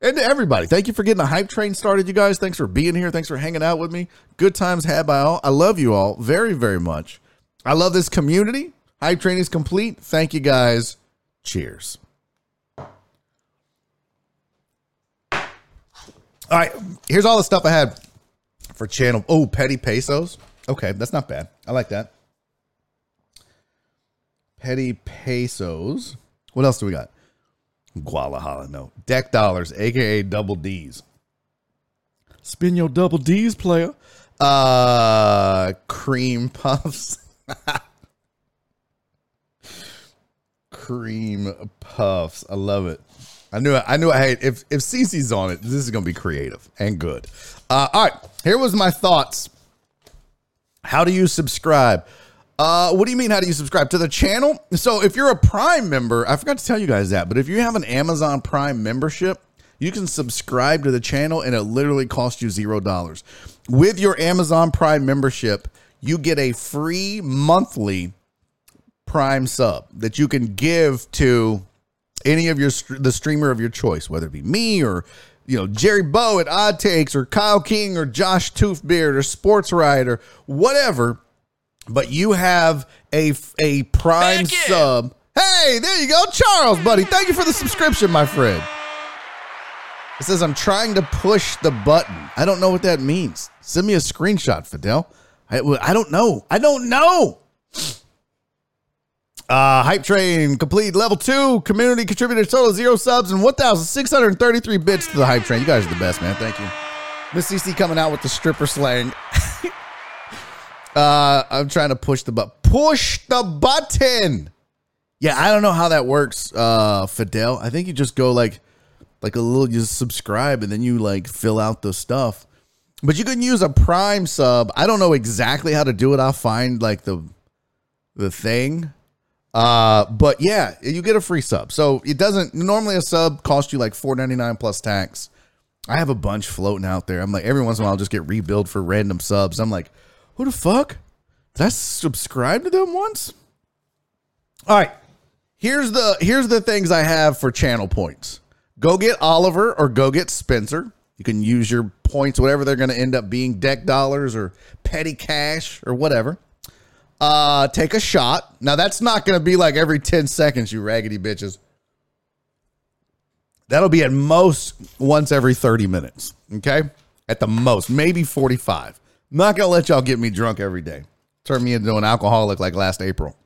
and to everybody. Thank you for getting the hype train started, you guys. Thanks for being here. Thanks for hanging out with me. Good times had by all. I love you all very, very much. I love this community. Hype train is complete. Thank you guys. Cheers. All right, here's all the stuff I had for channel. Oh, petty pesos. Okay, that's not bad. I like that. Petty pesos. What else do we got? Gualahala, no. Deck dollars, aka double D's. Spin your double D's, player. Uh cream puffs. cream puffs. I love it. I knew I knew I had if if Cece's on it, this is gonna be creative and good. Uh, all right, here was my thoughts. How do you subscribe? Uh, what do you mean? How do you subscribe to the channel? So if you're a Prime member, I forgot to tell you guys that, but if you have an Amazon Prime membership, you can subscribe to the channel and it literally costs you zero dollars. With your Amazon Prime membership, you get a free monthly Prime sub that you can give to any of your the streamer of your choice, whether it be me or you know Jerry Bow at Odd Takes or Kyle King or Josh Toothbeard or Sports Rider, whatever. But you have a a Prime sub. Hey, there you go, Charles, buddy. Thank you for the subscription, my friend. It says I'm trying to push the button. I don't know what that means. Send me a screenshot, Fidel. I, I don't know. I don't know. Uh, Hype Train complete level two. Community contributed total zero subs and 1,633 bits to the Hype Train. You guys are the best, man. Thank you. Miss CC coming out with the stripper slang. uh, I'm trying to push the button. Push the button. Yeah, I don't know how that works, uh, Fidel. I think you just go like, like a little, you subscribe and then you like fill out the stuff. But you can use a Prime sub. I don't know exactly how to do it. I'll find like the the thing uh, but yeah, you get a free sub. So it doesn't normally a sub cost you like four ninety nine plus tax. I have a bunch floating out there. I'm like every once in a while I'll just get rebuild for random subs. I'm like, who the fuck? Did I subscribe to them once? All right. Here's the here's the things I have for channel points. Go get Oliver or go get Spencer. You can use your points, whatever they're going to end up being, deck dollars or petty cash or whatever. Uh, take a shot. Now that's not going to be like every 10 seconds, you raggedy bitches. That'll be at most once every 30 minutes. Okay. At the most, maybe 45. I'm not going to let y'all get me drunk every day. Turn me into an alcoholic like last April.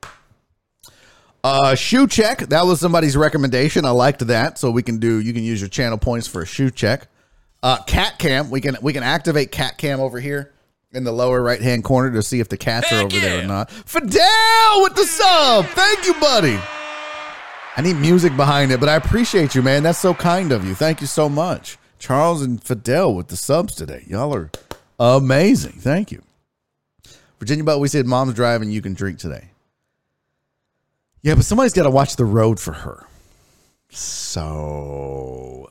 Uh, shoe check. That was somebody's recommendation. I liked that. So we can do, you can use your channel points for a shoe check. Uh, cat cam. We can, we can activate cat cam over here in the lower right hand corner to see if the cats Thank are over you. there or not. Fidel with the sub. Thank you, buddy. I need music behind it, but I appreciate you, man. That's so kind of you. Thank you so much. Charles and Fidel with the subs today. Y'all are amazing. Thank you. Virginia But we said mom's driving, you can drink today. Yeah, but somebody's got to watch the road for her. So,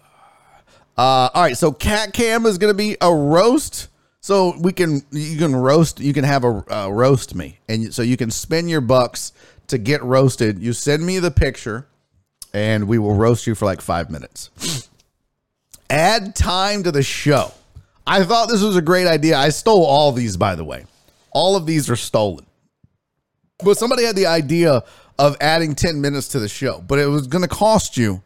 uh, all right. So, Cat Cam is going to be a roast so we can you can roast you can have a uh, roast me and so you can spend your bucks to get roasted. You send me the picture and we will roast you for like 5 minutes. Add time to the show. I thought this was a great idea. I stole all these, by the way. All of these are stolen. But somebody had the idea of adding 10 minutes to the show, but it was going to cost you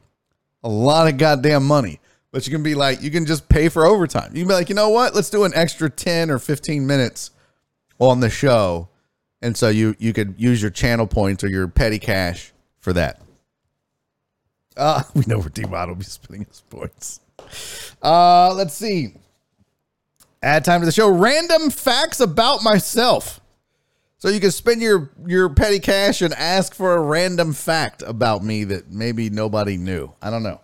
a lot of goddamn money. But you can be like, you can just pay for overtime. You can be like, you know what? Let's do an extra 10 or 15 minutes on the show. And so you you could use your channel points or your petty cash for that. Uh, we know where D-Mod will be spending his points. Uh, let's see. Add time to the show. Random facts about myself. So you can spend your your petty cash and ask for a random fact about me that maybe nobody knew. I don't know.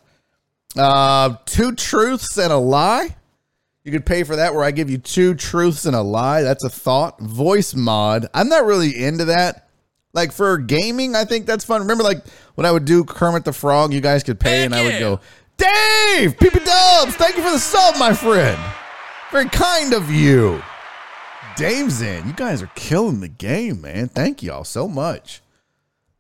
Uh, two truths and a lie. You could pay for that where I give you two truths and a lie. That's a thought. Voice mod. I'm not really into that. Like for gaming, I think that's fun. Remember, like when I would do Kermit the Frog, you guys could pay, and I would go, Dave, Peepy Dubs, thank you for the sub, my friend. Very kind of you. Dave's in. You guys are killing the game, man. Thank y'all so much.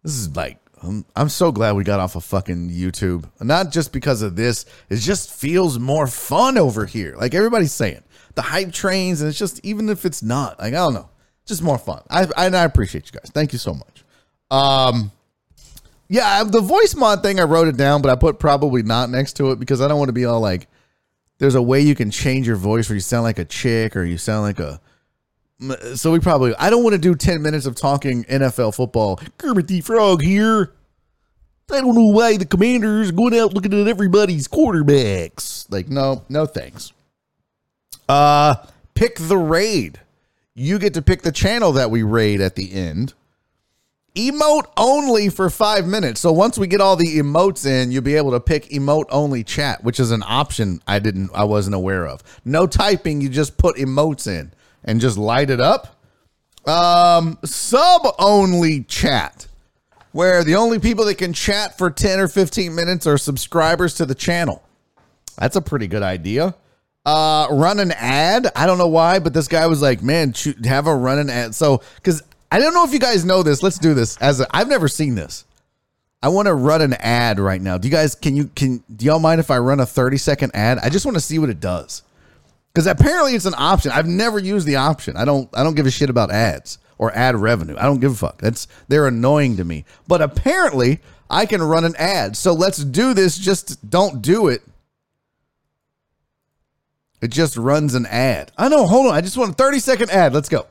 This is like I'm, I'm so glad we got off of fucking YouTube. Not just because of this. It just feels more fun over here. Like everybody's saying, the hype trains, and it's just even if it's not, like I don't know, just more fun. I I, I appreciate you guys. Thank you so much. Um, yeah, the voice mod thing I wrote it down, but I put probably not next to it because I don't want to be all like. There's a way you can change your voice where you sound like a chick or you sound like a so we probably I don't want to do 10 minutes of talking NFL football. Kermit the Frog here. I don't know why the commanders going out looking at everybody's quarterbacks. Like, no, no thanks. Uh pick the raid. You get to pick the channel that we raid at the end. Emote only for five minutes. So once we get all the emotes in, you'll be able to pick emote only chat, which is an option I didn't I wasn't aware of. No typing, you just put emotes in and just light it up. Um, sub only chat, where the only people that can chat for 10 or 15 minutes are subscribers to the channel. That's a pretty good idea. Uh, run an ad. I don't know why, but this guy was like, man, have a run an ad. So, because I don't know if you guys know this. Let's do this. As I've never seen this. I want to run an ad right now. Do you guys can you can do y'all mind if I run a 30 second ad? I just want to see what it does because apparently it's an option. I've never used the option. I don't. I don't give a shit about ads or ad revenue. I don't give a fuck. That's they're annoying to me. But apparently I can run an ad. So let's do this. Just don't do it. It just runs an ad. I know. Hold on. I just want a 30 second ad. Let's go.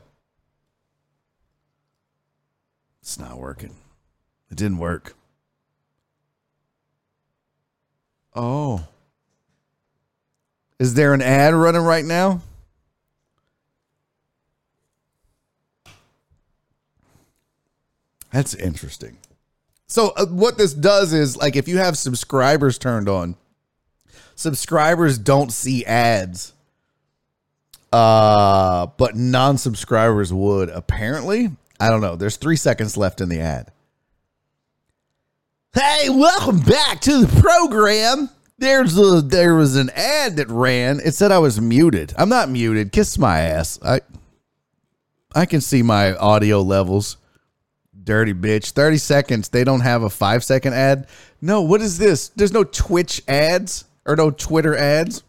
It's not working. It didn't work. Oh. Is there an ad running right now? That's interesting. So uh, what this does is like if you have subscribers turned on, subscribers don't see ads. Uh, but non-subscribers would apparently. I don't know. There's 3 seconds left in the ad. Hey, welcome back to the program. There's a there was an ad that ran. It said I was muted. I'm not muted. Kiss my ass. I I can see my audio levels. Dirty bitch. 30 seconds. They don't have a 5 second ad. No, what is this? There's no Twitch ads or no Twitter ads.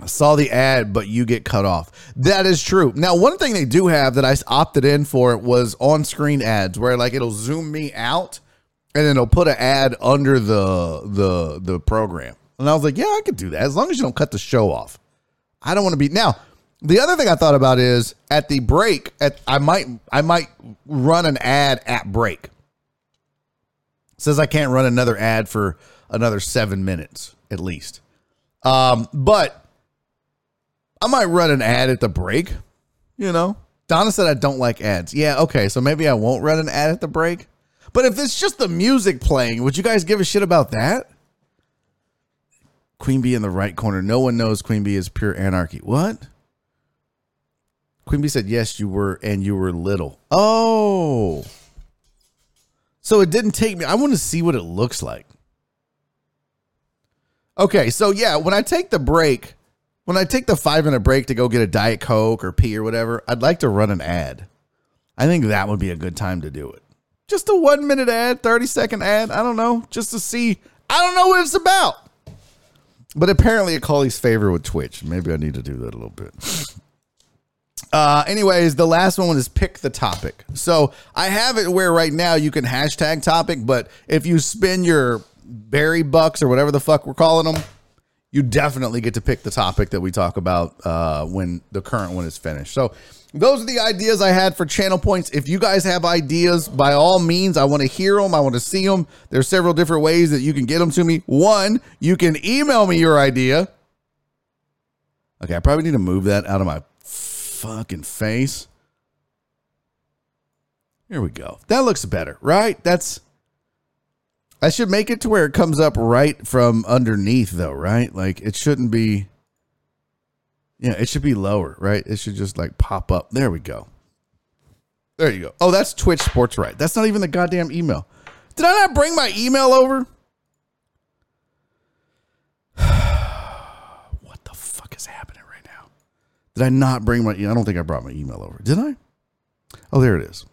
I saw the ad, but you get cut off. That is true. Now, one thing they do have that I opted in for was on screen ads where like it'll zoom me out and then it'll put an ad under the the the program. And I was like, yeah, I could do that as long as you don't cut the show off. I don't want to be now. The other thing I thought about is at the break, at I might I might run an ad at break. It says I can't run another ad for another seven minutes at least. Um, but I might run an ad at the break. You know, Donna said I don't like ads. Yeah, okay, so maybe I won't run an ad at the break. But if it's just the music playing, would you guys give a shit about that? Queen Bee in the right corner. No one knows Queen Bee is pure anarchy. What? Queen Bee said, yes, you were, and you were little. Oh. So it didn't take me. I want to see what it looks like. Okay, so yeah, when I take the break, when I take the five minute break to go get a Diet Coke or pee or whatever, I'd like to run an ad. I think that would be a good time to do it just a one minute ad, 30 second ad. I don't know, just to see. I don't know what it's about. but apparently a Cully's favor with Twitch. Maybe I need to do that a little bit. Uh, anyways, the last one is pick the topic. So I have it where right now you can hashtag topic, but if you spin your berry bucks or whatever the fuck we're calling them, you definitely get to pick the topic that we talk about uh, when the current one is finished. So those are the ideas I had for channel points. If you guys have ideas, by all means, I want to hear them. I want to see them. There's several different ways that you can get them to me. One, you can email me your idea. Okay, I probably need to move that out of my fucking face. Here we go. That looks better, right? That's I should make it to where it comes up right from underneath though, right? Like it shouldn't be Yeah, it should be lower, right? It should just like pop up. There we go. There you go. Oh, that's Twitch Sports Right. That's not even the goddamn email. Did I not bring my email over? what the fuck is happening right now? Did I not bring my I don't think I brought my email over. Did I? Oh, there it is.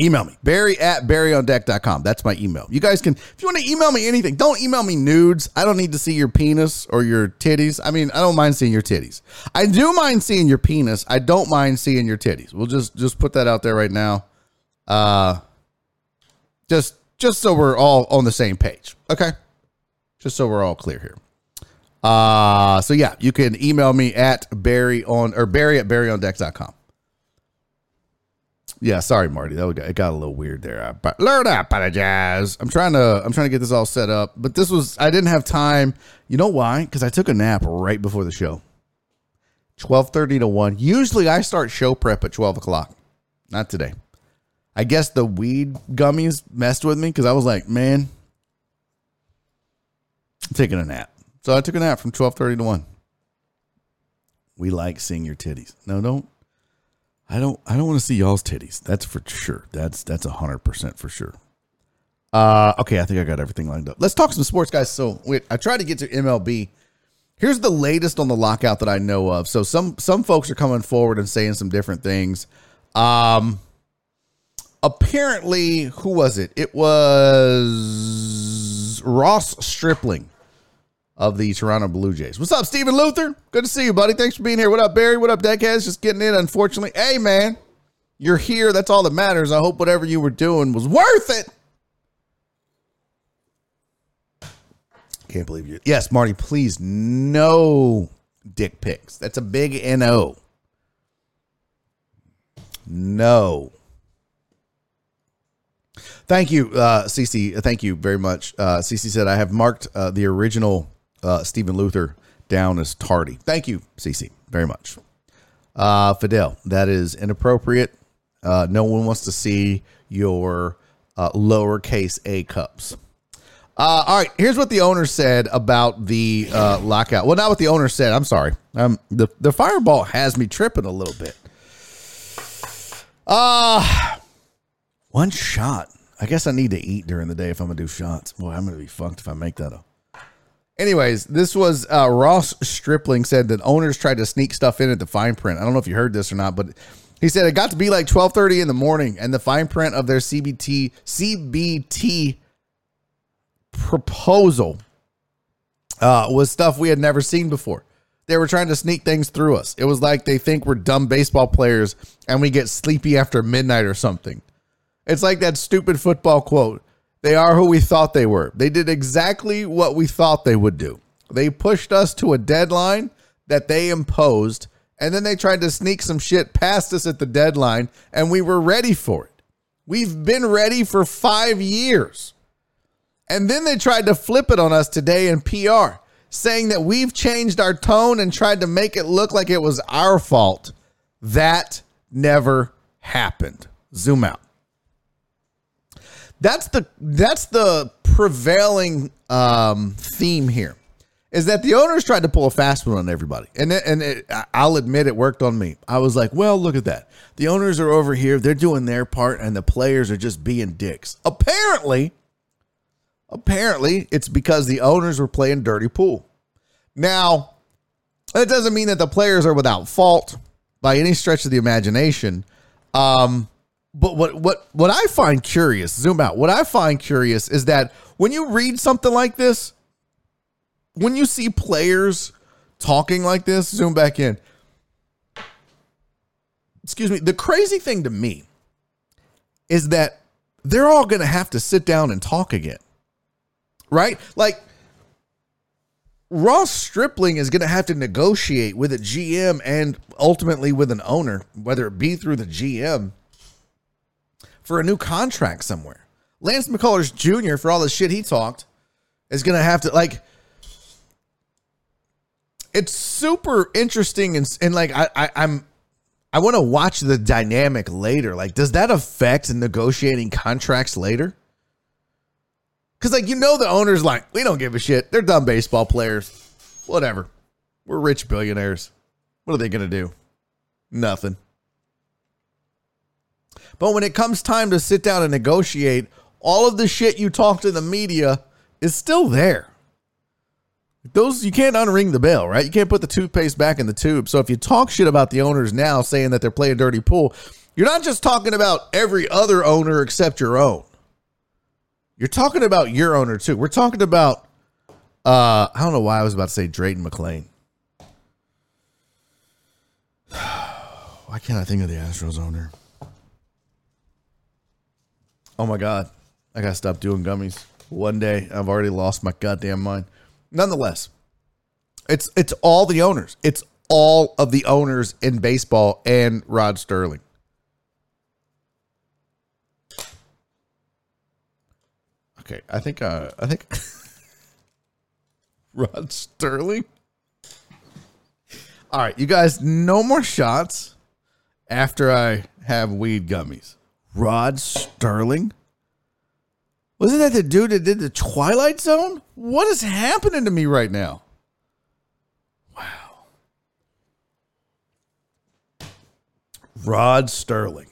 Email me, Barry at barryondeck.com. That's my email. You guys can, if you want to email me anything, don't email me nudes. I don't need to see your penis or your titties. I mean, I don't mind seeing your titties. I do mind seeing your penis. I don't mind seeing your titties. We'll just just put that out there right now. Uh just just so we're all on the same page. Okay? Just so we're all clear here. Uh so yeah, you can email me at Barry on or Barry at barryondeck.com. Yeah, sorry, Marty. That got, it got a little weird there. I learn I apologize. I'm trying to I'm trying to get this all set up, but this was I didn't have time. You know why? Because I took a nap right before the show. Twelve thirty to one. Usually I start show prep at twelve o'clock. Not today. I guess the weed gummies messed with me because I was like, man, I'm taking a nap. So I took a nap from twelve thirty to one. We like seeing your titties. No, don't I don't I don't want to see y'all's titties. That's for sure. That's that's hundred percent for sure. Uh okay, I think I got everything lined up. Let's talk some sports, guys. So wait, I tried to get to MLB. Here's the latest on the lockout that I know of. So some some folks are coming forward and saying some different things. Um apparently, who was it? It was Ross Stripling of the Toronto Blue Jays. What's up, Stephen Luther? Good to see you, buddy. Thanks for being here. What up, Barry? What up, Deckheads? Just getting in, unfortunately. Hey, man, you're here. That's all that matters. I hope whatever you were doing was worth it. Can't believe you. Yes, Marty, please, no dick pics. That's a big NO. No. Thank you, uh, Cece. Thank you very much. Uh, Cece said, I have marked uh, the original uh, Stephen Luther down as tardy. Thank you, CC, very much. Uh, Fidel, that is inappropriate. Uh, no one wants to see your uh, lowercase a cups. Uh, all right, here's what the owner said about the uh, lockout. Well, not what the owner said. I'm sorry. Um, the the fireball has me tripping a little bit. Uh one shot. I guess I need to eat during the day if I'm gonna do shots. Boy, I'm gonna be fucked if I make that up. Anyways, this was uh, Ross Stripling said that owners tried to sneak stuff in at the fine print. I don't know if you heard this or not, but he said it got to be like 12:30 in the morning, and the fine print of their CBT CBT proposal uh, was stuff we had never seen before. They were trying to sneak things through us. It was like they think we're dumb baseball players and we get sleepy after midnight or something. It's like that stupid football quote. They are who we thought they were. They did exactly what we thought they would do. They pushed us to a deadline that they imposed, and then they tried to sneak some shit past us at the deadline, and we were ready for it. We've been ready for five years. And then they tried to flip it on us today in PR, saying that we've changed our tone and tried to make it look like it was our fault. That never happened. Zoom out that's the that's the prevailing um, theme here is that the owners tried to pull a fast one on everybody and it, and it, I'll admit it worked on me. I was like, well, look at that. The owners are over here, they're doing their part and the players are just being dicks. Apparently, apparently it's because the owners were playing dirty pool. Now, that doesn't mean that the players are without fault by any stretch of the imagination. Um, but what what what I find curious, zoom out. What I find curious is that when you read something like this, when you see players talking like this, zoom back in. Excuse me. The crazy thing to me is that they're all going to have to sit down and talk again. Right? Like Ross Stripling is going to have to negotiate with a GM and ultimately with an owner, whether it be through the GM, for a new contract somewhere. Lance McCullers Jr., for all the shit he talked, is going to have to, like, it's super interesting and, and like, I, I, I'm, I want to watch the dynamic later. Like, does that affect negotiating contracts later? Because, like, you know, the owner's like, we don't give a shit. They're dumb baseball players. Whatever. We're rich billionaires. What are they going to do? Nothing. But when it comes time to sit down and negotiate, all of the shit you talk to the media is still there. Those you can't unring the bell, right? You can't put the toothpaste back in the tube. So if you talk shit about the owners now, saying that they're playing dirty pool, you're not just talking about every other owner except your own. You're talking about your owner too. We're talking about uh I don't know why I was about to say Drayton McLane. why can't I think of the Astros owner? Oh my god. I gotta stop doing gummies. One day I've already lost my goddamn mind. Nonetheless, it's it's all the owners. It's all of the owners in baseball and Rod Sterling. Okay, I think uh, I think Rod Sterling. All right, you guys, no more shots after I have weed gummies. Rod Sterling? Wasn't that the dude that did the Twilight Zone? What is happening to me right now? Wow. Rod Sterling.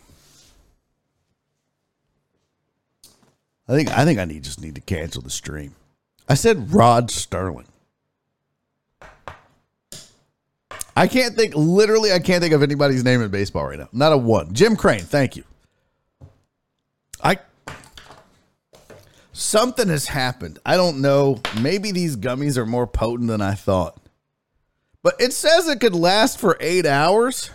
I think I think I need just need to cancel the stream. I said Rod Sterling. I can't think literally I can't think of anybody's name in baseball right now. Not a one. Jim Crane, thank you. I something has happened. I don't know. Maybe these gummies are more potent than I thought. But it says it could last for 8 hours.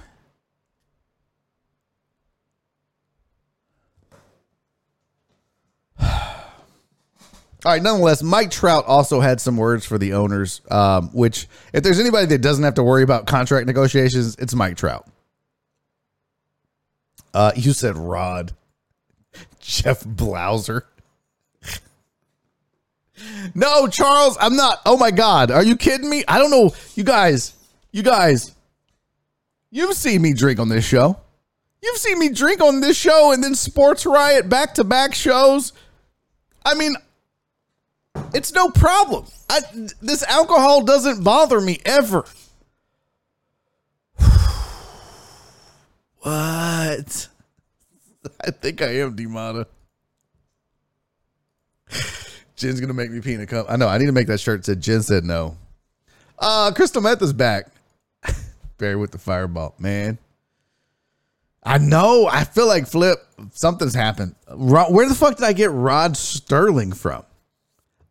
All right, nonetheless, Mike Trout also had some words for the owners, um, which, if there's anybody that doesn't have to worry about contract negotiations, it's Mike Trout. Uh, you said Rod. Jeff Blauser. no, Charles, I'm not. Oh my God. Are you kidding me? I don't know. You guys, you guys, you've seen me drink on this show. You've seen me drink on this show and then Sports Riot back to back shows. I mean, it's no problem. I, this alcohol doesn't bother me ever. what? I think I am Demata. Jen's gonna make me pee in a cup. I know. I need to make that shirt said Jen said no. Uh Crystal Meth is back. Barry with the fireball, man. I know. I feel like Flip. Something's happened. Where the fuck did I get Rod Sterling from?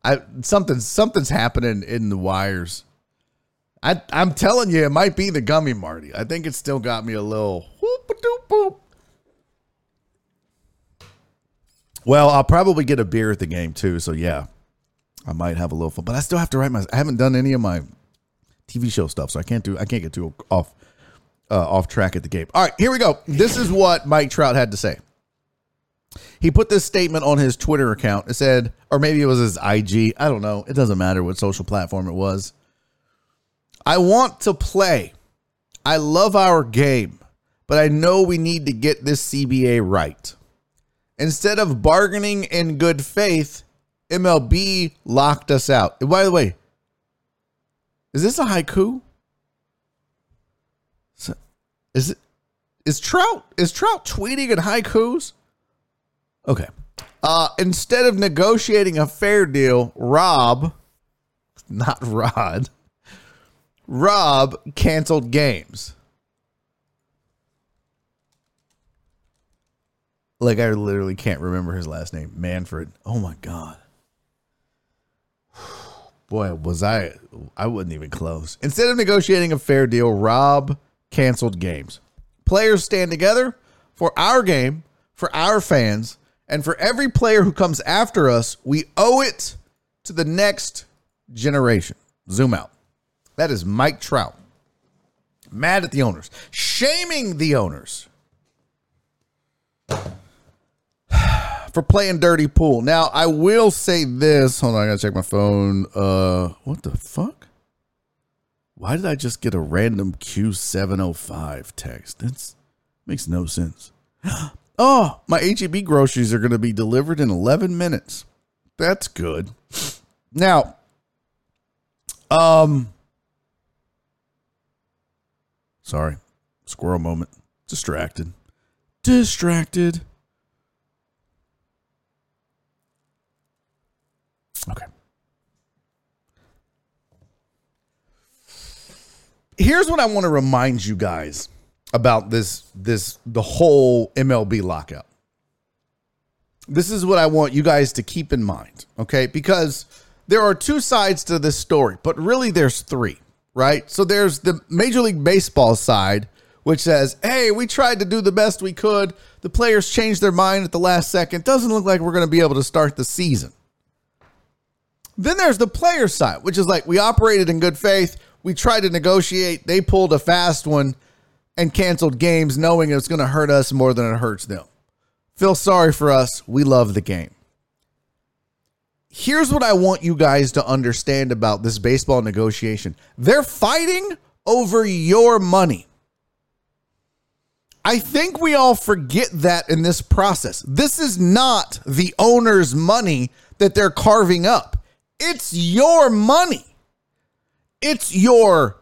I something something's happening in the wires. I I'm telling you, it might be the gummy Marty. I think it still got me a little whoop doop boop. Well, I'll probably get a beer at the game too. So yeah, I might have a little fun. But I still have to write my. I haven't done any of my TV show stuff, so I can't do. I can't get too off uh, off track at the game. All right, here we go. This is what Mike Trout had to say. He put this statement on his Twitter account. It said, or maybe it was his IG. I don't know. It doesn't matter what social platform it was. I want to play. I love our game, but I know we need to get this CBA right. Instead of bargaining in good faith, MLB locked us out. By the way, is this a haiku? Is it is Trout is Trout tweeting in haikus? Okay. Uh, instead of negotiating a fair deal, Rob, not Rod, Rob canceled games. Like I literally can't remember his last name. Manfred. Oh my god. Boy, was I I wasn't even close. Instead of negotiating a fair deal, Rob canceled games. Players stand together for our game, for our fans, and for every player who comes after us, we owe it to the next generation. Zoom out. That is Mike Trout. Mad at the owners, shaming the owners for playing dirty pool. Now, I will say this. Hold on, I gotta check my phone. Uh, what the fuck? Why did I just get a random Q705 text? That makes no sense. Oh, my HEB groceries are going to be delivered in 11 minutes. That's good. Now, um, sorry, squirrel moment. Distracted. Distracted. Okay. Here's what I want to remind you guys about this this the whole MLB lockout. This is what I want you guys to keep in mind, okay? Because there are two sides to this story, but really there's three, right? So there's the Major League Baseball side which says, "Hey, we tried to do the best we could. The players changed their mind at the last second. Doesn't look like we're going to be able to start the season." Then there's the player side, which is like we operated in good faith. We tried to negotiate. They pulled a fast one and canceled games knowing it was going to hurt us more than it hurts them. Feel sorry for us. We love the game. Here's what I want you guys to understand about this baseball negotiation they're fighting over your money. I think we all forget that in this process. This is not the owner's money that they're carving up. It's your money. It's your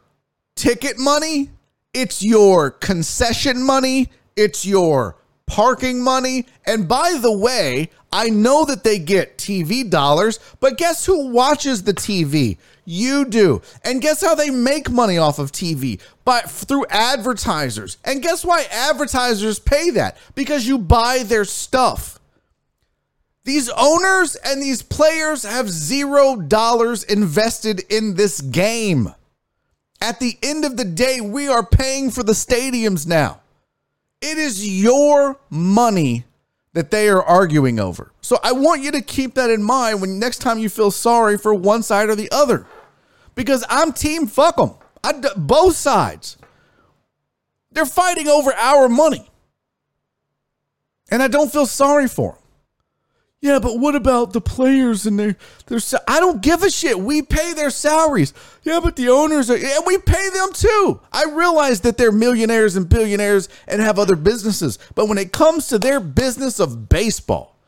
ticket money. It's your concession money. It's your parking money. And by the way, I know that they get TV dollars, but guess who watches the TV? You do. And guess how they make money off of TV? But through advertisers. And guess why advertisers pay that? Because you buy their stuff. These owners and these players have zero dollars invested in this game. At the end of the day, we are paying for the stadiums now. It is your money that they are arguing over. So I want you to keep that in mind when next time you feel sorry for one side or the other. Because I'm team fuck them. I, both sides. They're fighting over our money. And I don't feel sorry for them. Yeah, but what about the players and their their? I don't give a shit. We pay their salaries. Yeah, but the owners are, and we pay them too. I realize that they're millionaires and billionaires and have other businesses, but when it comes to their business of baseball,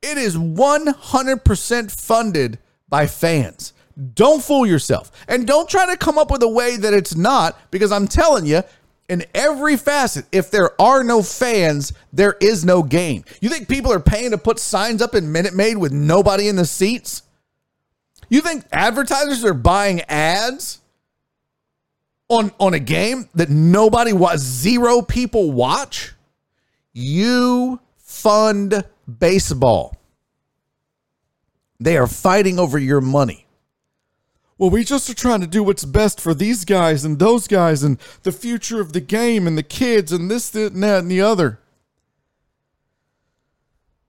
it is one hundred percent funded by fans. Don't fool yourself, and don't try to come up with a way that it's not, because I'm telling you, in every facet, if there are no fans, there is no game. You think people are paying to put signs up in Minute Maid with nobody in the seats? You think advertisers are buying ads on, on a game that nobody was zero people watch? You fund baseball. They are fighting over your money well, we just are trying to do what's best for these guys and those guys and the future of the game and the kids and this, and that, and the other.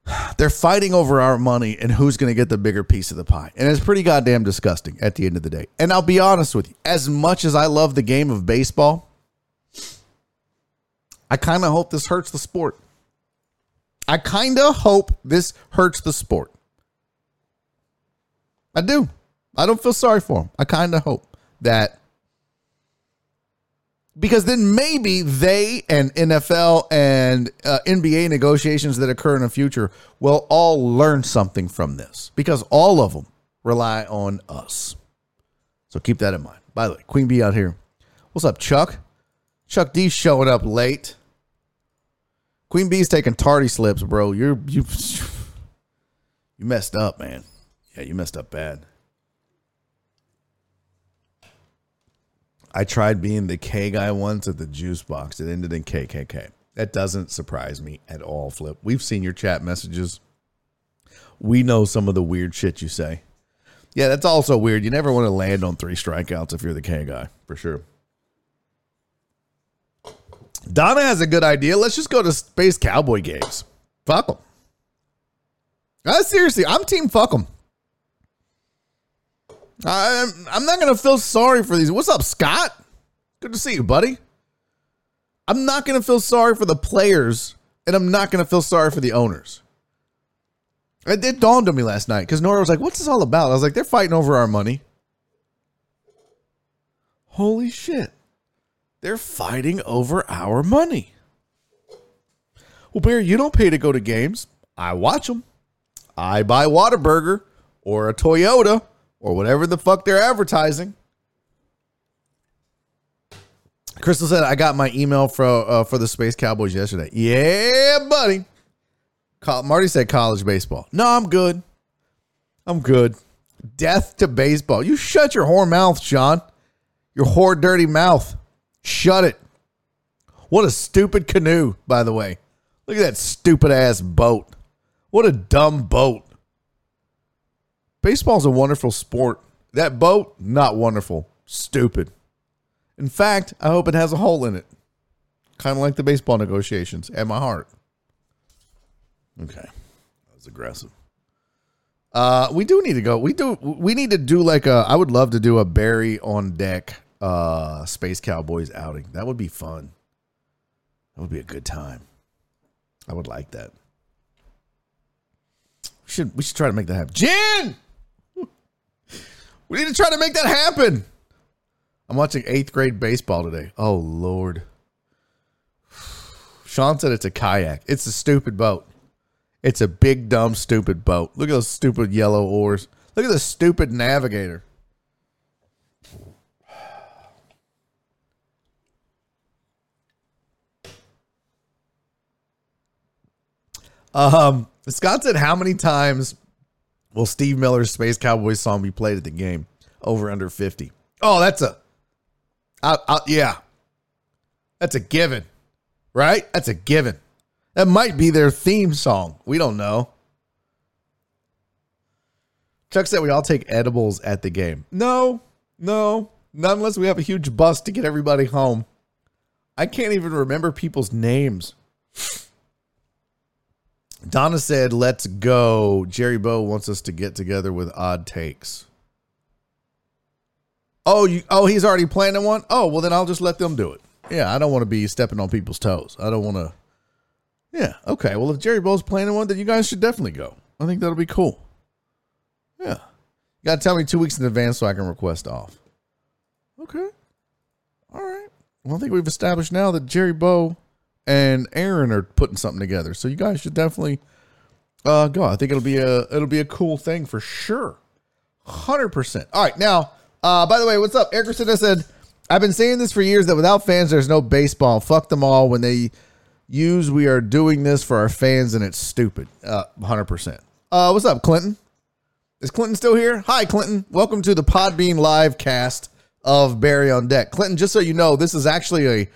They're fighting over our money and who's going to get the bigger piece of the pie. And it's pretty goddamn disgusting at the end of the day. And I'll be honest with you, as much as I love the game of baseball, I kind of hope this hurts the sport. I kind of hope this hurts the sport. I do. I don't feel sorry for him. I kind of hope that because then maybe they and NFL and uh, NBA negotiations that occur in the future will all learn something from this because all of them rely on us. So keep that in mind. By the way, Queen Bee out here. What's up, Chuck? Chuck D showing up late. Queen Bee's taking tardy slips, bro. You're you you messed up, man. Yeah, you messed up bad. I tried being the K guy once at the juice box. It ended in KKK. That doesn't surprise me at all, Flip. We've seen your chat messages. We know some of the weird shit you say. Yeah, that's also weird. You never want to land on three strikeouts if you're the K guy, for sure. Donna has a good idea. Let's just go to Space Cowboy games. Fuck them. Uh, seriously, I'm team fuck them. I'm, I'm not going to feel sorry for these. What's up, Scott? Good to see you, buddy. I'm not going to feel sorry for the players, and I'm not going to feel sorry for the owners. It, it dawned on me last night because Nora was like, What's this all about? I was like, They're fighting over our money. Holy shit. They're fighting over our money. Well, Barry, you don't pay to go to games. I watch them. I buy Whataburger or a Toyota or whatever the fuck they're advertising. Crystal said I got my email for uh, for the Space Cowboys yesterday. Yeah, buddy. Marty said college baseball. No, I'm good. I'm good. Death to baseball. You shut your whore mouth, Sean. Your whore dirty mouth. Shut it. What a stupid canoe, by the way. Look at that stupid ass boat. What a dumb boat. Baseball's a wonderful sport. That boat, not wonderful. Stupid. In fact, I hope it has a hole in it. Kind of like the baseball negotiations at my heart. Okay. That was aggressive. Uh, we do need to go. We do. We need to do like a. I would love to do a Barry on deck, uh, Space Cowboys outing. That would be fun. That would be a good time. I would like that. We should we should try to make that happen. Jen, we need to try to make that happen. I'm watching eighth grade baseball today. Oh Lord. Sean said it's a kayak. It's a stupid boat. It's a big, dumb, stupid boat. Look at those stupid yellow oars. Look at the stupid navigator. Um, Scott said, "How many times will Steve Miller's Space Cowboys song be played at the game? Over under fifty. Oh, that's a I, I, yeah. That's a given, right? That's a given. That might be their theme song. We don't know. Chuck said we all take edibles at the game. No, no, not unless we have a huge bus to get everybody home. I can't even remember people's names. Donna said, "Let's go." Jerry Bow wants us to get together with odd takes. Oh, you oh, he's already planning one? Oh, well then I'll just let them do it. Yeah, I don't want to be stepping on people's toes. I don't want to Yeah, okay. Well, if Jerry Bow's planning one, then you guys should definitely go. I think that'll be cool. Yeah. You got to tell me 2 weeks in advance so I can request off. Okay. All right. Well, I think we've established now that Jerry Bow and Aaron are putting something together. So you guys should definitely uh, go. I think it'll be a it'll be a cool thing for sure. 100%. All right, now uh, by the way, what's up? Eric Christina said, I've been saying this for years that without fans, there's no baseball. Fuck them all. When they use, we are doing this for our fans, and it's stupid. Uh, 100%. Uh, what's up, Clinton? Is Clinton still here? Hi, Clinton. Welcome to the Podbean live cast of Barry on Deck. Clinton, just so you know, this is actually a,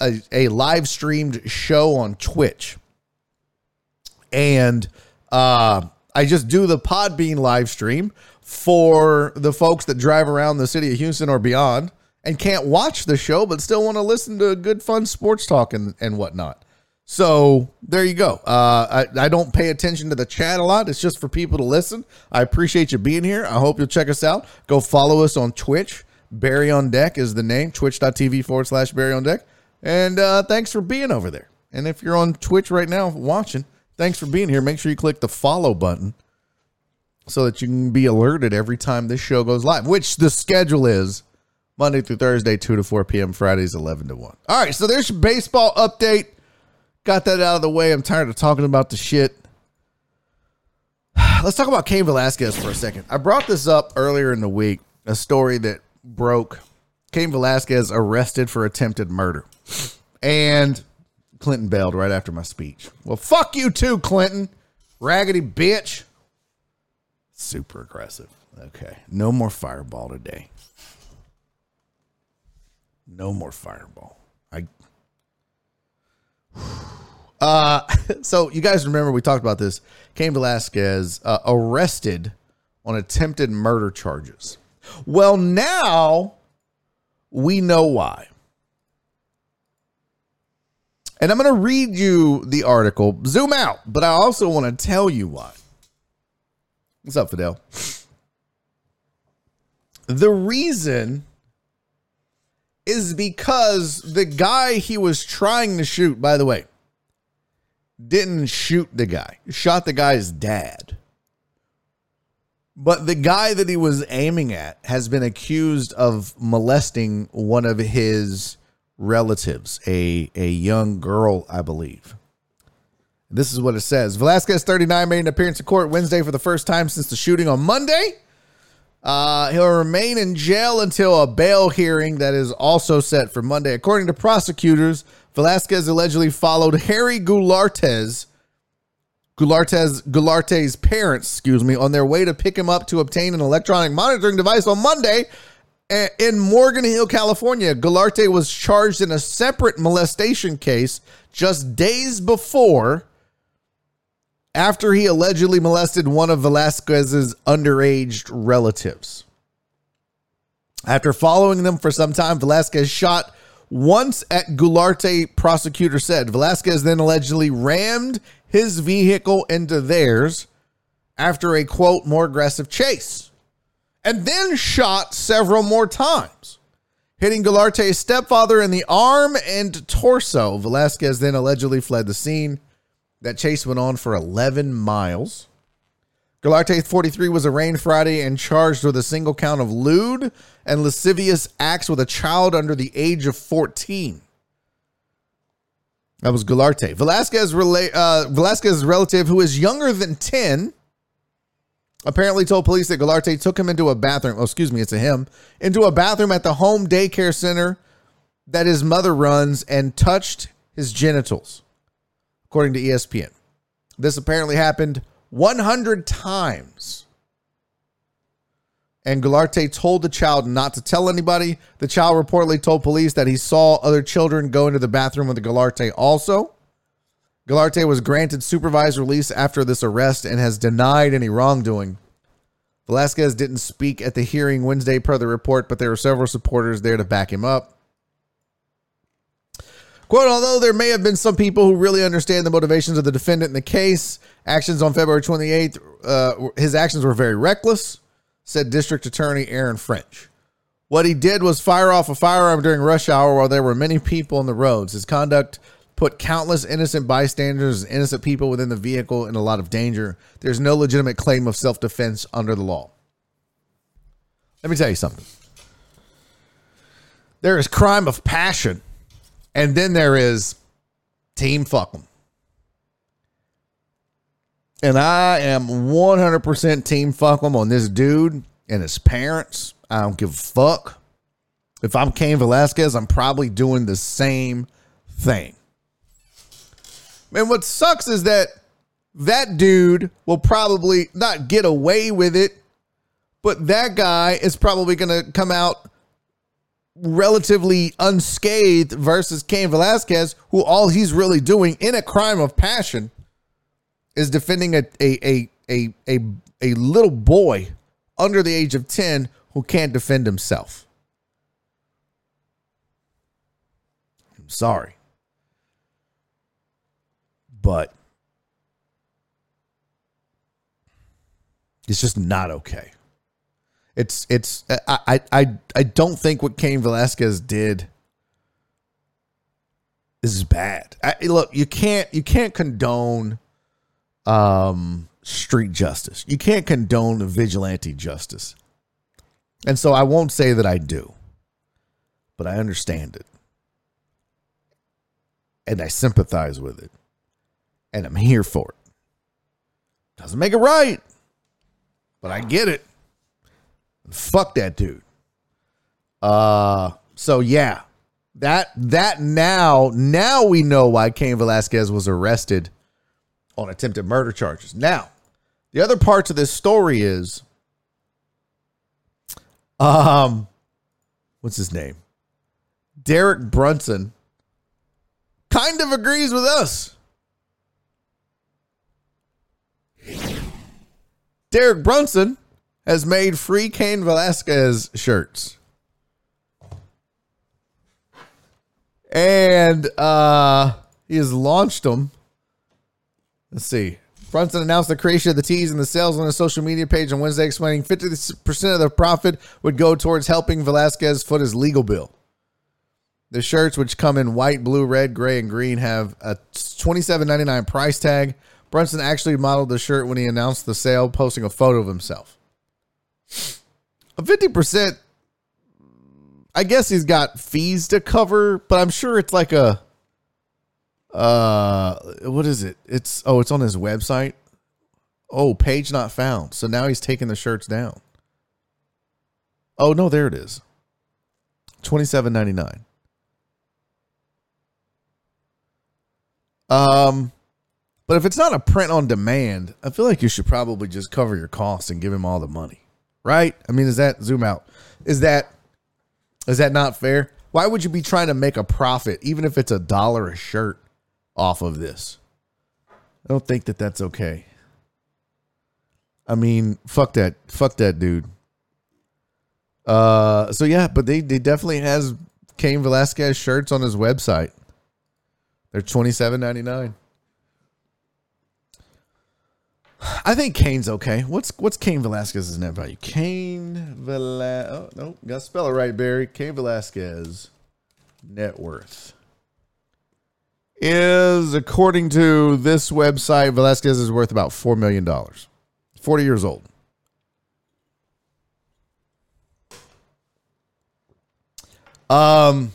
a, a live streamed show on Twitch. And uh, I just do the Podbean live stream for the folks that drive around the city of Houston or beyond and can't watch the show but still want to listen to good fun sports talk and, and whatnot. So there you go. Uh, I, I don't pay attention to the chat a lot. It's just for people to listen. I appreciate you being here. I hope you'll check us out. Go follow us on Twitch. Barry on Deck is the name. Twitch.tv forward slash Barry on Deck. And uh, thanks for being over there. And if you're on Twitch right now watching, thanks for being here. Make sure you click the follow button so that you can be alerted every time this show goes live, which the schedule is Monday through Thursday, 2 to 4 p.m., Fridays, 11 to 1. All right, so there's your baseball update. Got that out of the way. I'm tired of talking about the shit. Let's talk about Cain Velasquez for a second. I brought this up earlier in the week, a story that broke. Cain Velasquez arrested for attempted murder. And Clinton bailed right after my speech. Well, fuck you too, Clinton. Raggedy bitch. Super aggressive. Okay. No more fireball today. No more fireball. I uh so you guys remember we talked about this. Cain Velasquez uh, arrested on attempted murder charges. Well, now we know why. And I'm going to read you the article, zoom out, but I also want to tell you why. What's up, Fidel? The reason is because the guy he was trying to shoot, by the way, didn't shoot the guy, shot the guy's dad. But the guy that he was aiming at has been accused of molesting one of his relatives, a, a young girl, I believe. This is what it says Velasquez, 39, made an appearance in court Wednesday for the first time since the shooting on Monday. Uh, he'll remain in jail until a bail hearing that is also set for Monday. According to prosecutors, Velasquez allegedly followed Harry Goulartez, Goulartez, Goularte's parents, excuse me, on their way to pick him up to obtain an electronic monitoring device on Monday in Morgan Hill, California. Goularte was charged in a separate molestation case just days before after he allegedly molested one of Velasquez's underage relatives. After following them for some time, Velasquez shot once at Goularte, prosecutor said. Velasquez then allegedly rammed his vehicle into theirs after a quote, more aggressive chase, and then shot several more times, hitting Goularte's stepfather in the arm and torso. Velasquez then allegedly fled the scene. That chase went on for 11 miles. Goularte, 43, was arraigned Friday and charged with a single count of lewd and lascivious acts with a child under the age of 14. That was Goularte. Velasquez, uh, Velasquez's relative, who is younger than 10, apparently told police that Goularte took him into a bathroom. Oh, excuse me, it's a him. Into a bathroom at the home daycare center that his mother runs and touched his genitals according to ESPN. This apparently happened 100 times. And Goularte told the child not to tell anybody. The child reportedly told police that he saw other children go into the bathroom with the Goularte also. Goularte was granted supervised release after this arrest and has denied any wrongdoing. Velasquez didn't speak at the hearing Wednesday per the report, but there were several supporters there to back him up. Quote, although there may have been some people who really understand the motivations of the defendant in the case, actions on February 28th, uh, his actions were very reckless, said District Attorney Aaron French. What he did was fire off a firearm during rush hour while there were many people on the roads. His conduct put countless innocent bystanders and innocent people within the vehicle in a lot of danger. There's no legitimate claim of self defense under the law. Let me tell you something. There is crime of passion and then there is Team Fuck 'em. And I am 100% Team Fuck 'em on this dude and his parents. I don't give a fuck. If I'm Cain Velasquez, I'm probably doing the same thing. And what sucks is that that dude will probably not get away with it, but that guy is probably going to come out relatively unscathed versus Cain Velasquez, who all he's really doing in a crime of passion is defending a a a a a, a little boy under the age of 10 who can't defend himself. I'm sorry. But it's just not okay. It's it's I I I don't think what Cain Velasquez did is bad. I, look, you can't you can't condone um street justice. You can't condone vigilante justice. And so I won't say that I do. But I understand it. And I sympathize with it. And I'm here for it. Doesn't make it right. But I get it. Fuck that dude. Uh so yeah. That that now now we know why Cain Velasquez was arrested on attempted murder charges. Now, the other part to this story is um what's his name? Derek Brunson kind of agrees with us. Derek Brunson has made free Cain Velasquez shirts. And uh he has launched them. Let's see. Brunson announced the creation of the tees and the sales on his social media page on Wednesday, explaining 50% of the profit would go towards helping Velasquez foot his legal bill. The shirts, which come in white, blue, red, gray, and green, have a $27.99 price tag. Brunson actually modeled the shirt when he announced the sale, posting a photo of himself. A 50%, I guess he's got fees to cover, but I'm sure it's like a uh what is it? It's oh it's on his website? Oh page not found. So now he's taking the shirts down. Oh no there it is. 27.99 um but if it's not a print on demand i feel like you should probably just cover your costs and give him all the money right i mean is that zoom out is that is that not fair why would you be trying to make a profit even if it's a dollar a shirt off of this. I don't think that that's okay. I mean, fuck that, fuck that dude. Uh, so yeah, but they they definitely has Cain Velasquez shirts on his website. They're twenty seven ninety nine. I think Cain's okay. What's what's Cain Velasquez's net value? Cain Velasquez. Oh no, gotta spell it right, Barry. Cain Velasquez net worth is, according to this website, Velasquez is worth about $4 million. 40 years old. Um,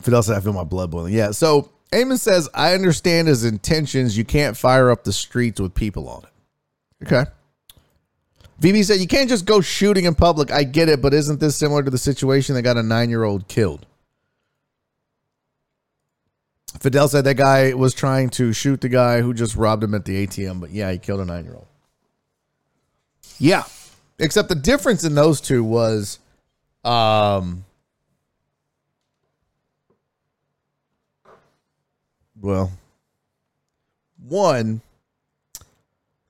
Fidel said, I feel my blood boiling. Yeah. So Amon says, I understand his intentions. You can't fire up the streets with people on it. Okay. VB said, You can't just go shooting in public. I get it, but isn't this similar to the situation that got a nine year old killed? Fidel said that guy was trying to shoot the guy who just robbed him at the ATM, but yeah, he killed a nine year old. Yeah. Except the difference in those two was um well one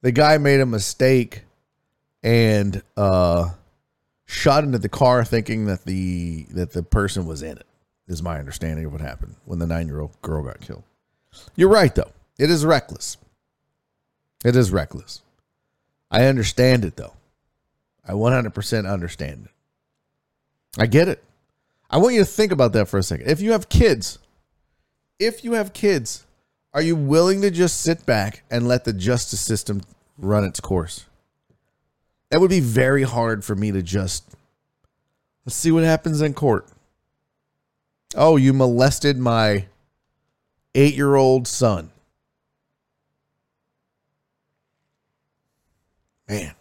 the guy made a mistake and uh, shot into the car, thinking that the that the person was in it. Is my understanding of what happened when the nine year old girl got killed. You're right, though. It is reckless. It is reckless. I understand it, though. I 100% understand it. I get it. I want you to think about that for a second. If you have kids, if you have kids, are you willing to just sit back and let the justice system run its course? That would be very hard for me to just let's see what happens in court. Oh, you molested my eight year old son. Man.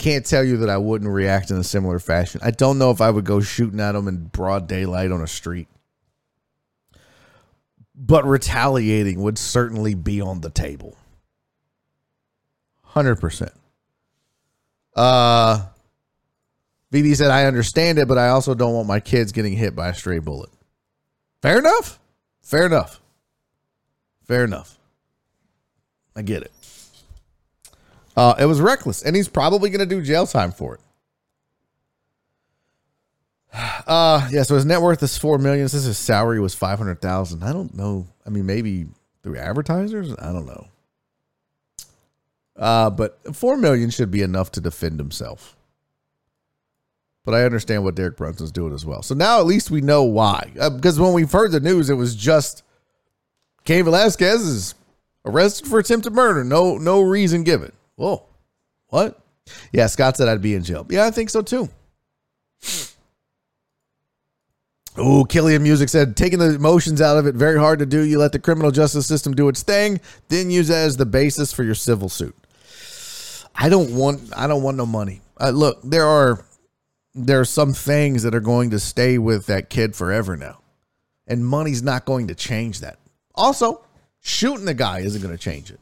Can't tell you that I wouldn't react in a similar fashion. I don't know if I would go shooting at them in broad daylight on a street. But retaliating would certainly be on the table. Hundred percent. Uh, VB said, "I understand it, but I also don't want my kids getting hit by a stray bullet." Fair enough. Fair enough. Fair enough. I get it. Uh, it was reckless, and he's probably going to do jail time for it. Uh, yeah. So his net worth is four million. Says his salary was five hundred thousand. I don't know. I mean, maybe through advertisers. I don't know. Uh, but four million should be enough to defend himself. But I understand what Derek Brunson's doing as well. So now at least we know why. Uh, because when we've heard the news, it was just Cain Velasquez is arrested for attempted murder. No, no reason given. Whoa, what? Yeah, Scott said I'd be in jail. Yeah, I think so too. Oh, Killian Music said, taking the emotions out of it, very hard to do. You let the criminal justice system do its thing, then use that as the basis for your civil suit. I don't want I don't want no money. Uh, look, there are there are some things that are going to stay with that kid forever now. And money's not going to change that. Also, shooting the guy isn't going to change it.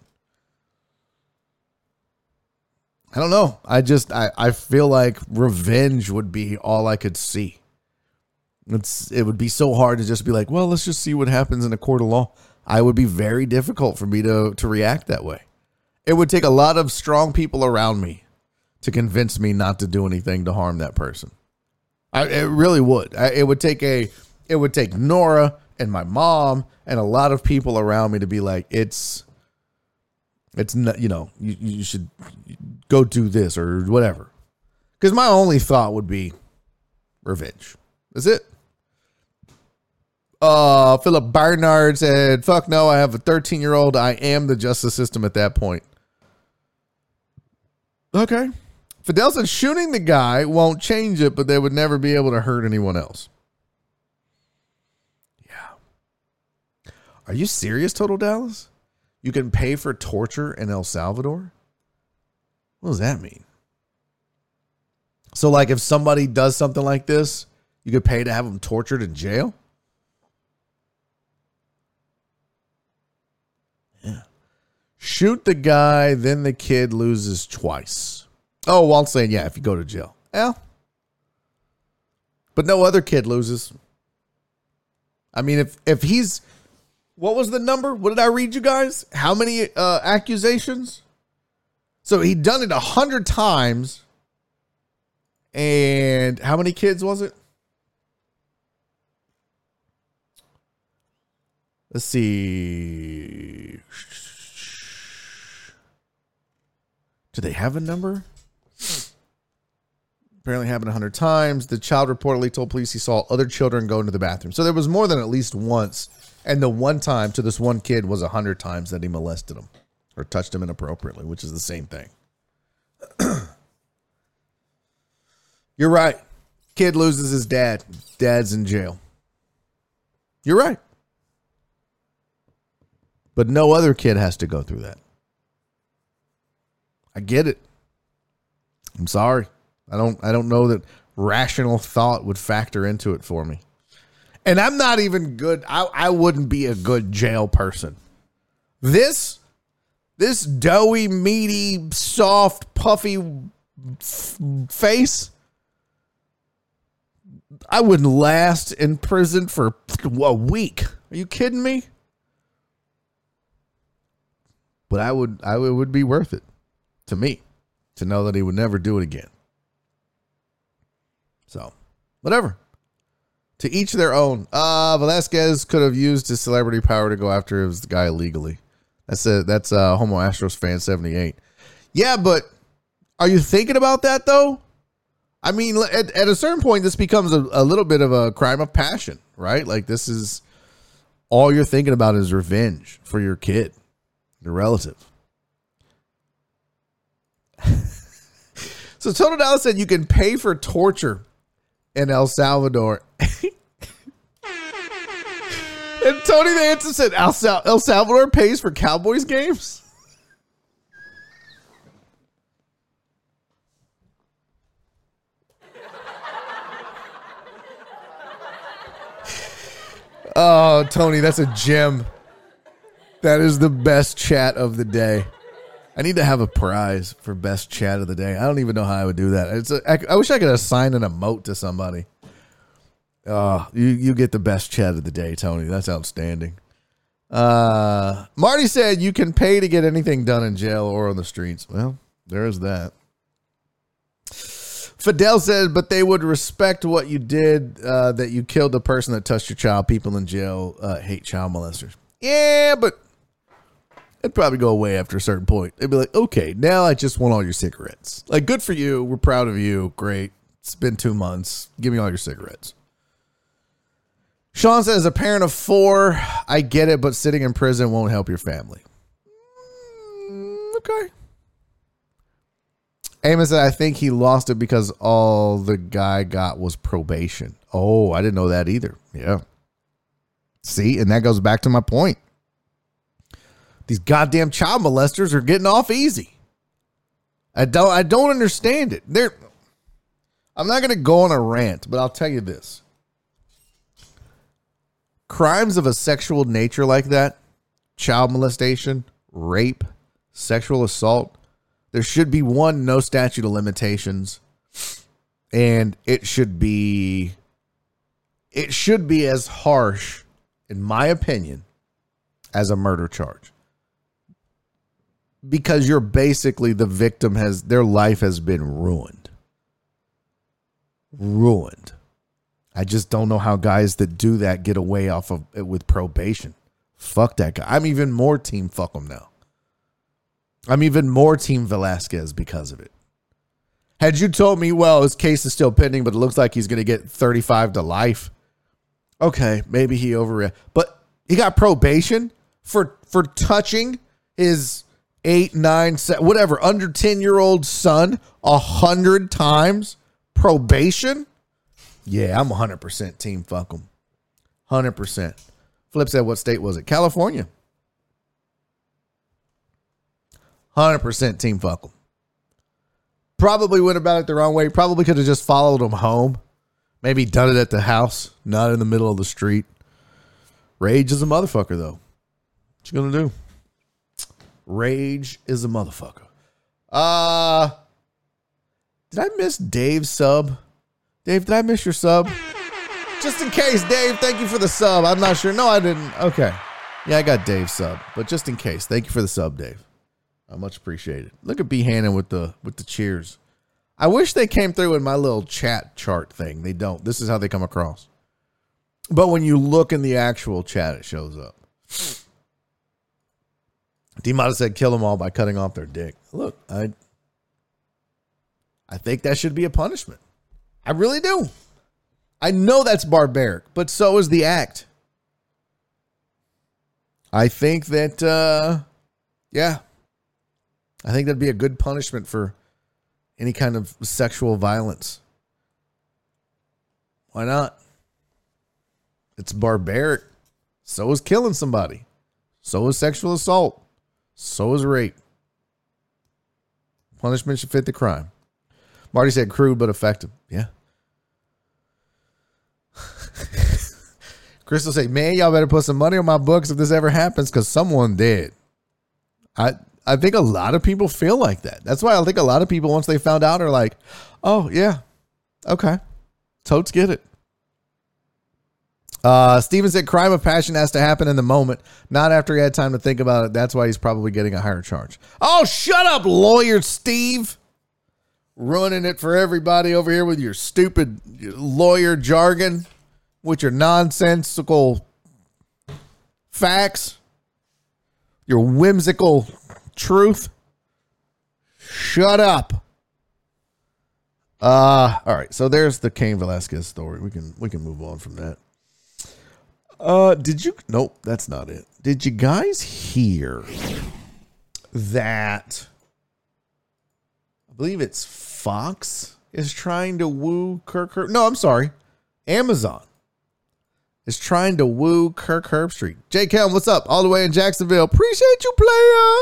I don't know. I just I, I feel like revenge would be all I could see. It's it would be so hard to just be like, well, let's just see what happens in a court of law. I would be very difficult for me to to react that way. It would take a lot of strong people around me to convince me not to do anything to harm that person. I, it really would. I, it would take a it would take Nora and my mom and a lot of people around me to be like it's it's not you know you, you should go do this or whatever. Because my only thought would be revenge. That's it. Uh philip barnard said fuck no i have a 13 year old i am the justice system at that point. Okay. Fidel said shooting the guy won't change it but they would never be able to hurt anyone else. Yeah. Are you serious total dallas you can pay for torture in El Salvador? What does that mean? So, like, if somebody does something like this, you could pay to have them tortured in jail? Yeah. Shoot the guy, then the kid loses twice. Oh, Walt's saying, yeah, if you go to jail. Yeah. But no other kid loses. I mean, if if he's what was the number? What did I read you guys? How many uh, accusations? So he'd done it a hundred times. And how many kids was it? Let's see. Do they have a number? Apparently happened a hundred times. The child reportedly told police he saw other children go into the bathroom. So there was more than at least once and the one time to this one kid was a hundred times that he molested him or touched him inappropriately, which is the same thing. You're right. Kid loses his dad. Dad's in jail. You're right. But no other kid has to go through that. I get it. I'm sorry. I don't I don't know that rational thought would factor into it for me. And I'm not even good. I, I wouldn't be a good jail person. This, this doughy, meaty, soft, puffy f- face, I wouldn't last in prison for a week. Are you kidding me? But I would, I would, it would be worth it to me to know that he would never do it again. So, whatever to each their own. Uh Velasquez could have used his celebrity power to go after his guy legally. That's a that's a Homo Astros fan 78. Yeah, but are you thinking about that though? I mean, at, at a certain point, this becomes a, a little bit of a crime of passion, right? Like this is all you're thinking about is revenge for your kid, your relative. so Total Dallas said you can pay for torture in El Salvador. and Tony the answer said El, Sal- El Salvador pays for Cowboys games. Oh, Tony, that's a gem. That is the best chat of the day. I need to have a prize for best chat of the day. I don't even know how I would do that. It's a, I, I wish I could assign an emote to somebody. Oh, you you get the best chat of the day, Tony. That's outstanding. Uh, Marty said you can pay to get anything done in jail or on the streets. Well, there is that. Fidel said, but they would respect what you did, uh, that you killed the person that touched your child. People in jail uh, hate child molesters. Yeah, but it'd probably go away after a certain point. They'd be like, okay, now I just want all your cigarettes. Like, good for you. We're proud of you. Great. It's been two months. Give me all your cigarettes. Sean says, a parent of four, I get it, but sitting in prison won't help your family. Mm, okay. Amos said, I think he lost it because all the guy got was probation. Oh, I didn't know that either. Yeah. See, and that goes back to my point. These goddamn child molesters are getting off easy. I don't I don't understand it. They're I'm not to go on a rant, but I'll tell you this. Crimes of a sexual nature like that, child molestation, rape, sexual assault, there should be one no statute of limitations and it should be it should be as harsh in my opinion as a murder charge. Because you're basically the victim has their life has been ruined. Ruined i just don't know how guys that do that get away off of it with probation. Fuck that guy. I'm even more team fuck him now. I'm even more team velasquez because of it. Had you told me well his case is still pending but it looks like he's going to get 35 to life. Okay maybe he overreacted but he got probation for for touching his eight, nine, seven, whatever, under 10 year old son a hundred times? Probation. Yeah, I'm 100% team fuck them. 100%. Flip said, what state was it? California. 100% team fuck them. Probably went about it the wrong way. Probably could have just followed them home. Maybe done it at the house, not in the middle of the street. Rage is a motherfucker, though. What you gonna do? Rage is a motherfucker. Uh did I miss Dave's sub? Dave, did I miss your sub? Just in case, Dave, thank you for the sub. I'm not sure. No, I didn't. Okay. Yeah, I got Dave's sub. But just in case, thank you for the sub, Dave. I much appreciated. Look at B Hannon with the with the cheers. I wish they came through in my little chat chart thing. They don't. This is how they come across. But when you look in the actual chat, it shows up. D said kill them all by cutting off their dick. Look, I I think that should be a punishment. I really do. I know that's barbaric, but so is the act. I think that uh yeah. I think that'd be a good punishment for any kind of sexual violence. Why not? It's barbaric. So is killing somebody. So is sexual assault. So is rape. Punishment should fit the crime. Marty said crude but effective. Yeah. Crystal say, man, y'all better put some money on my books if this ever happens because someone did. I I think a lot of people feel like that. That's why I think a lot of people, once they found out, are like, oh, yeah, okay. Totes get it. Uh, Steven said crime of passion has to happen in the moment, not after he had time to think about it. That's why he's probably getting a higher charge. Oh, shut up, lawyer Steve. Ruining it for everybody over here with your stupid lawyer jargon, with your nonsensical facts, your whimsical truth. Shut up. Uh, all right. So there's the Cain Velasquez story. We can we can move on from that. Uh, did you? Nope, that's not it. Did you guys hear that? I believe it's Fox is trying to woo Kirk. No, I'm sorry, Amazon is trying to woo Kirk Herbstreit. J. Kelm, what's up? All the way in Jacksonville. Appreciate you, player.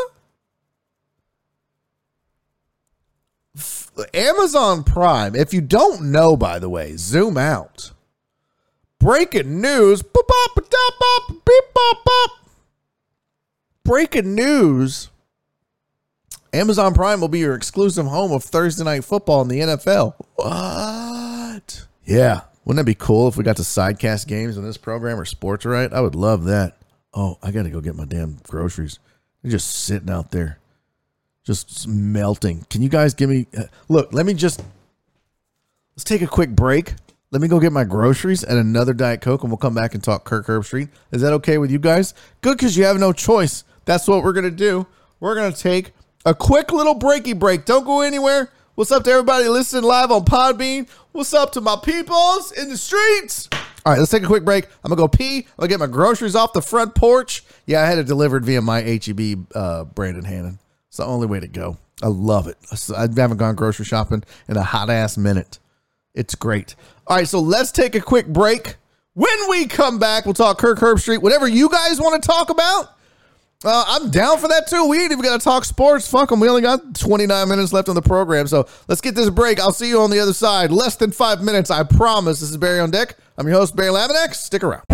Amazon Prime. If you don't know, by the way, zoom out Breaking news. Breaking news. Amazon Prime will be your exclusive home of Thursday night football in the NFL. What? Yeah. Wouldn't that be cool if we got to sidecast games on this program or sports right? I would love that. Oh, I got to go get my damn groceries. They're just sitting out there, just melting. Can you guys give me, uh, look, let me just, let's take a quick break. Let me go get my groceries and another Diet Coke, and we'll come back and talk Kirk Herbstreit. Is that okay with you guys? Good, because you have no choice. That's what we're going to do. We're going to take a quick little breaky break. Don't go anywhere. What's up to everybody listening live on Podbean? What's up to my peoples in the streets? All right, let's take a quick break. I'm to go pee. I'm to get my groceries off the front porch. Yeah, I had it delivered via my HEB, uh, Brandon Hannon. It's the only way to go. I love it. I haven't gone grocery shopping in a hot ass minute. It's great. All right, so let's take a quick break. When we come back, we'll talk Kirk Herbstreit. Whatever you guys want to talk about, uh, I'm down for that too. We ain't even got to talk sports. Fuck them. We only got 29 minutes left on the program. So let's get this break. I'll see you on the other side. Less than five minutes, I promise. This is Barry on Deck. I'm your host, Barry Laminack. Stick around.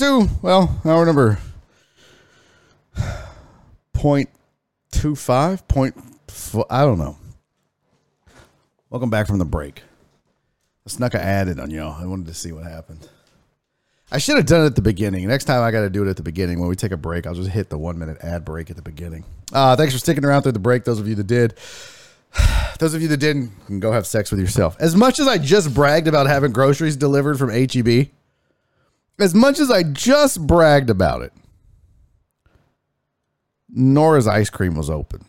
Number two. Well, hour number point two five point. I don't know. Welcome back from the break. I snuck an ad in on y'all. I wanted to see what happened. I should have done it at the beginning. Next time I got to do it at the beginning. When we take a break, I'll just hit the one minute ad break at the beginning. Uh, thanks for sticking around through the break. Those of you that did. Those of you that didn't, can go have sex with yourself. As much as I just bragged about having groceries delivered from HEB, as much as I just bragged about it, Nora's ice cream was open.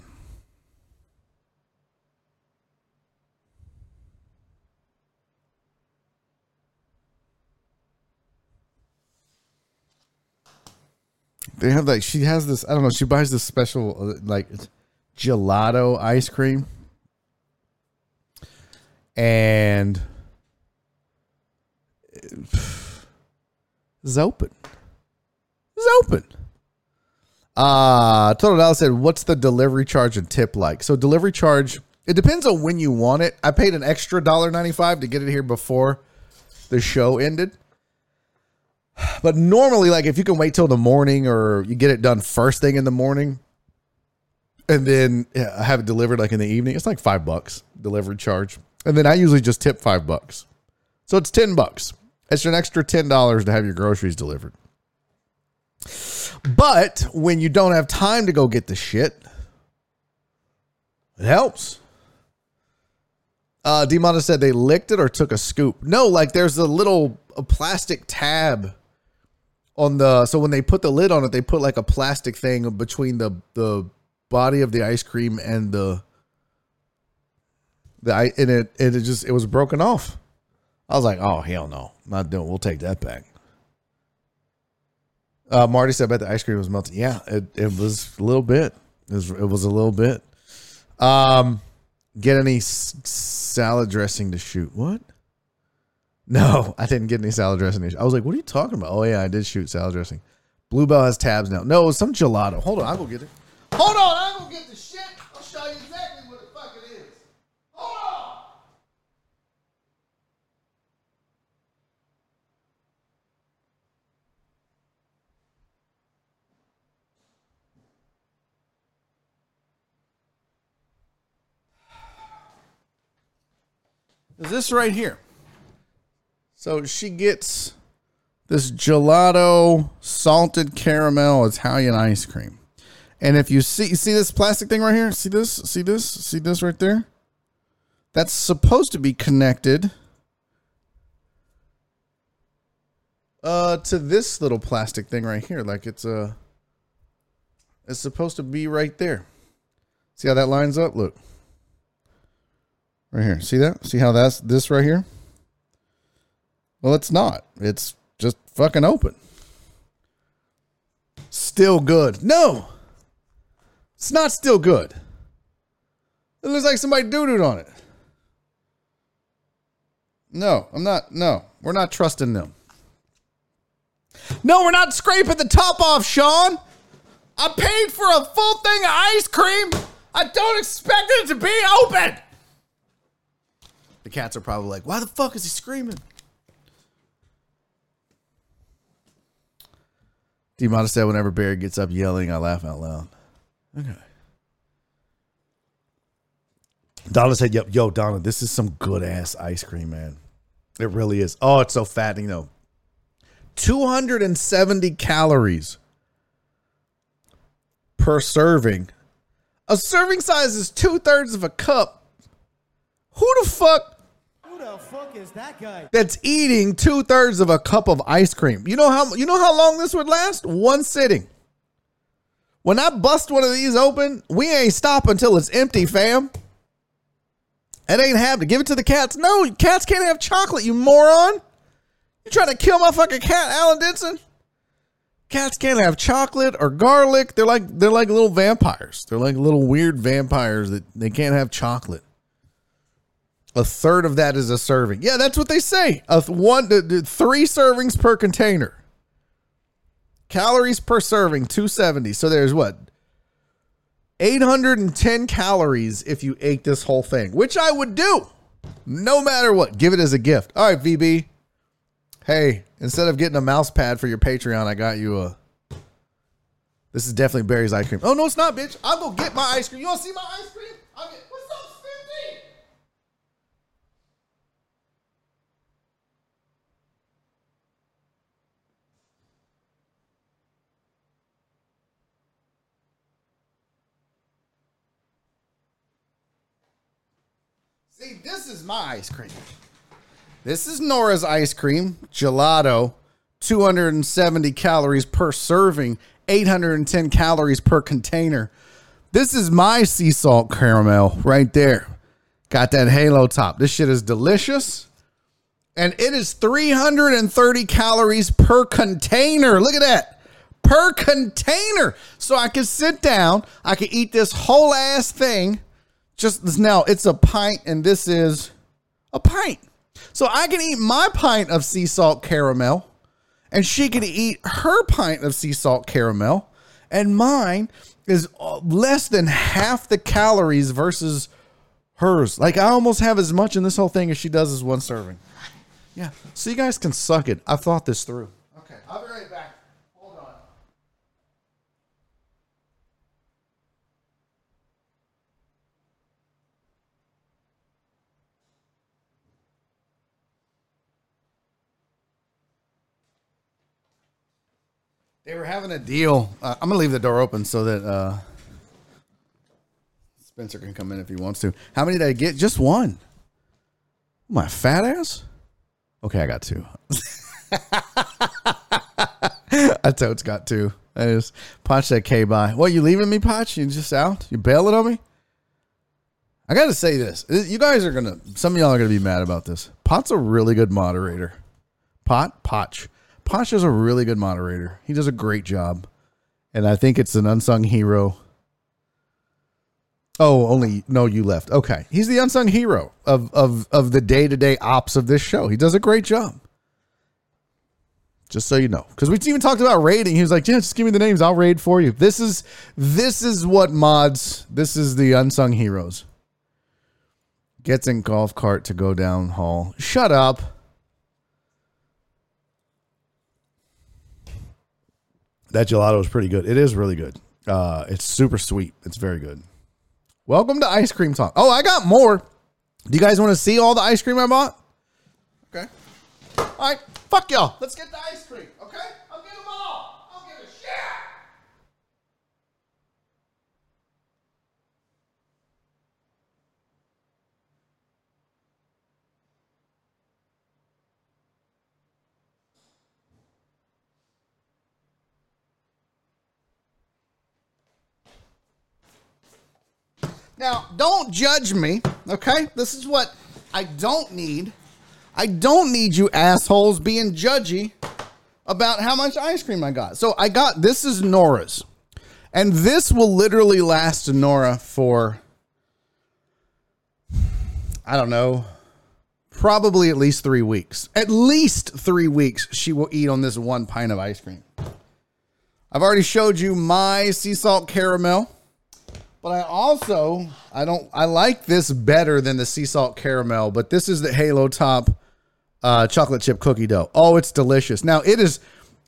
They have like she has this. I don't know. She buys this special uh, like gelato ice cream, and it's open. It's open. Uh Total Dallas said, "What's the delivery charge and tip like?" So delivery charge. It depends on when you want it. I paid an extra dollar ninety five to get it here before the show ended. But normally, like if you can wait till the morning or you get it done first thing in the morning, and then yeah, have it delivered like in the evening, it's like five bucks delivery charge. And then I usually just tip five bucks, so it's ten bucks. It's an extra ten dollars to have your groceries delivered. But when you don't have time to go get the shit, it helps. Uh, Demona said they licked it or took a scoop. No, like there's a little a plastic tab on the so when they put the lid on it, they put like a plastic thing between the the body of the ice cream and the the and it it just it was broken off. I was like, oh hell no, not doing. We'll take that back. Uh, Marty said, "I bet the ice cream was melting." Yeah, it, it was a little bit. It was it was a little bit. Um, get any s- salad dressing to shoot? What? No, I didn't get any salad dressing. I was like, "What are you talking about?" Oh yeah, I did shoot salad dressing. Bluebell has tabs now. No, it was some gelato. Hold on, I'll go get it. Hold on, I'll go get the shit. I'll show you exactly what the fuck it is. Hold on. Is this right here? So she gets this gelato salted caramel Italian ice cream. And if you see see this plastic thing right here, see this, see this, see this right there? That's supposed to be connected uh to this little plastic thing right here. Like it's a it's supposed to be right there. See how that lines up? Look. Right here. See that? See how that's this right here? Well, it's not. It's just fucking open. Still good. No. It's not still good. It looks like somebody doo-dooed on it. No, I'm not. No, we're not trusting them. No, we're not scraping the top off, Sean. I paid for a full thing of ice cream. I don't expect it to be open. The cats are probably like, why the fuck is he screaming? D said, whenever Barry gets up yelling, I laugh out loud. Okay. Donna said, "Yo, yo, Donna, this is some good ass ice cream, man. It really is. Oh, it's so fattening though. 270 calories per serving. A serving size is two thirds of a cup. Who the fuck Who the fuck is that guy? that's eating two thirds of a cup of ice cream? You know how you know how long this would last? One sitting. When I bust one of these open, we ain't stop until it's empty, fam. It ain't happening. Give it to the cats. No, cats can't have chocolate, you moron. You trying to kill my fucking cat, Alan Denson? Cats can't have chocolate or garlic. They're like they're like little vampires. They're like little weird vampires that they can't have chocolate. A third of that is a serving. Yeah, that's what they say. A th- one, th- th- three servings per container. Calories per serving, 270. So there's what? 810 calories if you ate this whole thing, which I would do no matter what. Give it as a gift. All right, VB. Hey, instead of getting a mouse pad for your Patreon, I got you a. This is definitely Barry's ice cream. Oh no, it's not, bitch. I'll go get my ice cream. You want to see my ice cream? I'll get. What's up, Spiffy? See, this is my ice cream. This is Nora's ice cream, gelato, 270 calories per serving, 810 calories per container. This is my sea salt caramel right there. Got that halo top. This shit is delicious. And it is 330 calories per container. Look at that. Per container. So I can sit down, I can eat this whole ass thing. Just now, it's a pint, and this is a pint. So I can eat my pint of sea salt caramel, and she can eat her pint of sea salt caramel, and mine is uh, less than half the calories versus hers. Like I almost have as much in this whole thing as she does as one serving. Yeah. So you guys can suck it. I've thought this through. Okay. I'll be right back. Hold on. They were having a deal. Uh, I'm gonna leave the door open so that uh, Spencer can come in if he wants to. How many did I get? Just one. My fat ass. Okay, I got two. I totes got two. I just Potch that K by. What you leaving me, Potch? You just out? You bailing on me? I gotta say this. You guys are gonna some of y'all are gonna be mad about this. Pot's a really good moderator. Pot? Potch. Is a really good moderator. He does a great job. And I think it's an unsung hero. Oh, only no, you left. Okay. He's the unsung hero of of of the day-to-day ops of this show. He does a great job. Just so you know. Because we even talked about raiding. He was like, Yeah, just give me the names. I'll raid for you. This is this is what mods, this is the unsung heroes. Gets in golf cart to go down hall. Shut up. That gelato is pretty good. It is really good. Uh, it's super sweet. It's very good. Welcome to Ice Cream Talk. Oh, I got more. Do you guys want to see all the ice cream I bought? Okay. All right. Fuck y'all. Let's get the ice cream. Okay. I'll get them all. I'll give a shit. Now, don't judge me, okay? This is what I don't need. I don't need you assholes being judgy about how much ice cream I got. So I got this is Nora's. And this will literally last Nora for I don't know, probably at least 3 weeks. At least 3 weeks she will eat on this one pint of ice cream. I've already showed you my sea salt caramel. But I also I don't I like this better than the sea salt caramel, but this is the Halo Top uh, chocolate chip cookie dough. Oh, it's delicious. Now it is,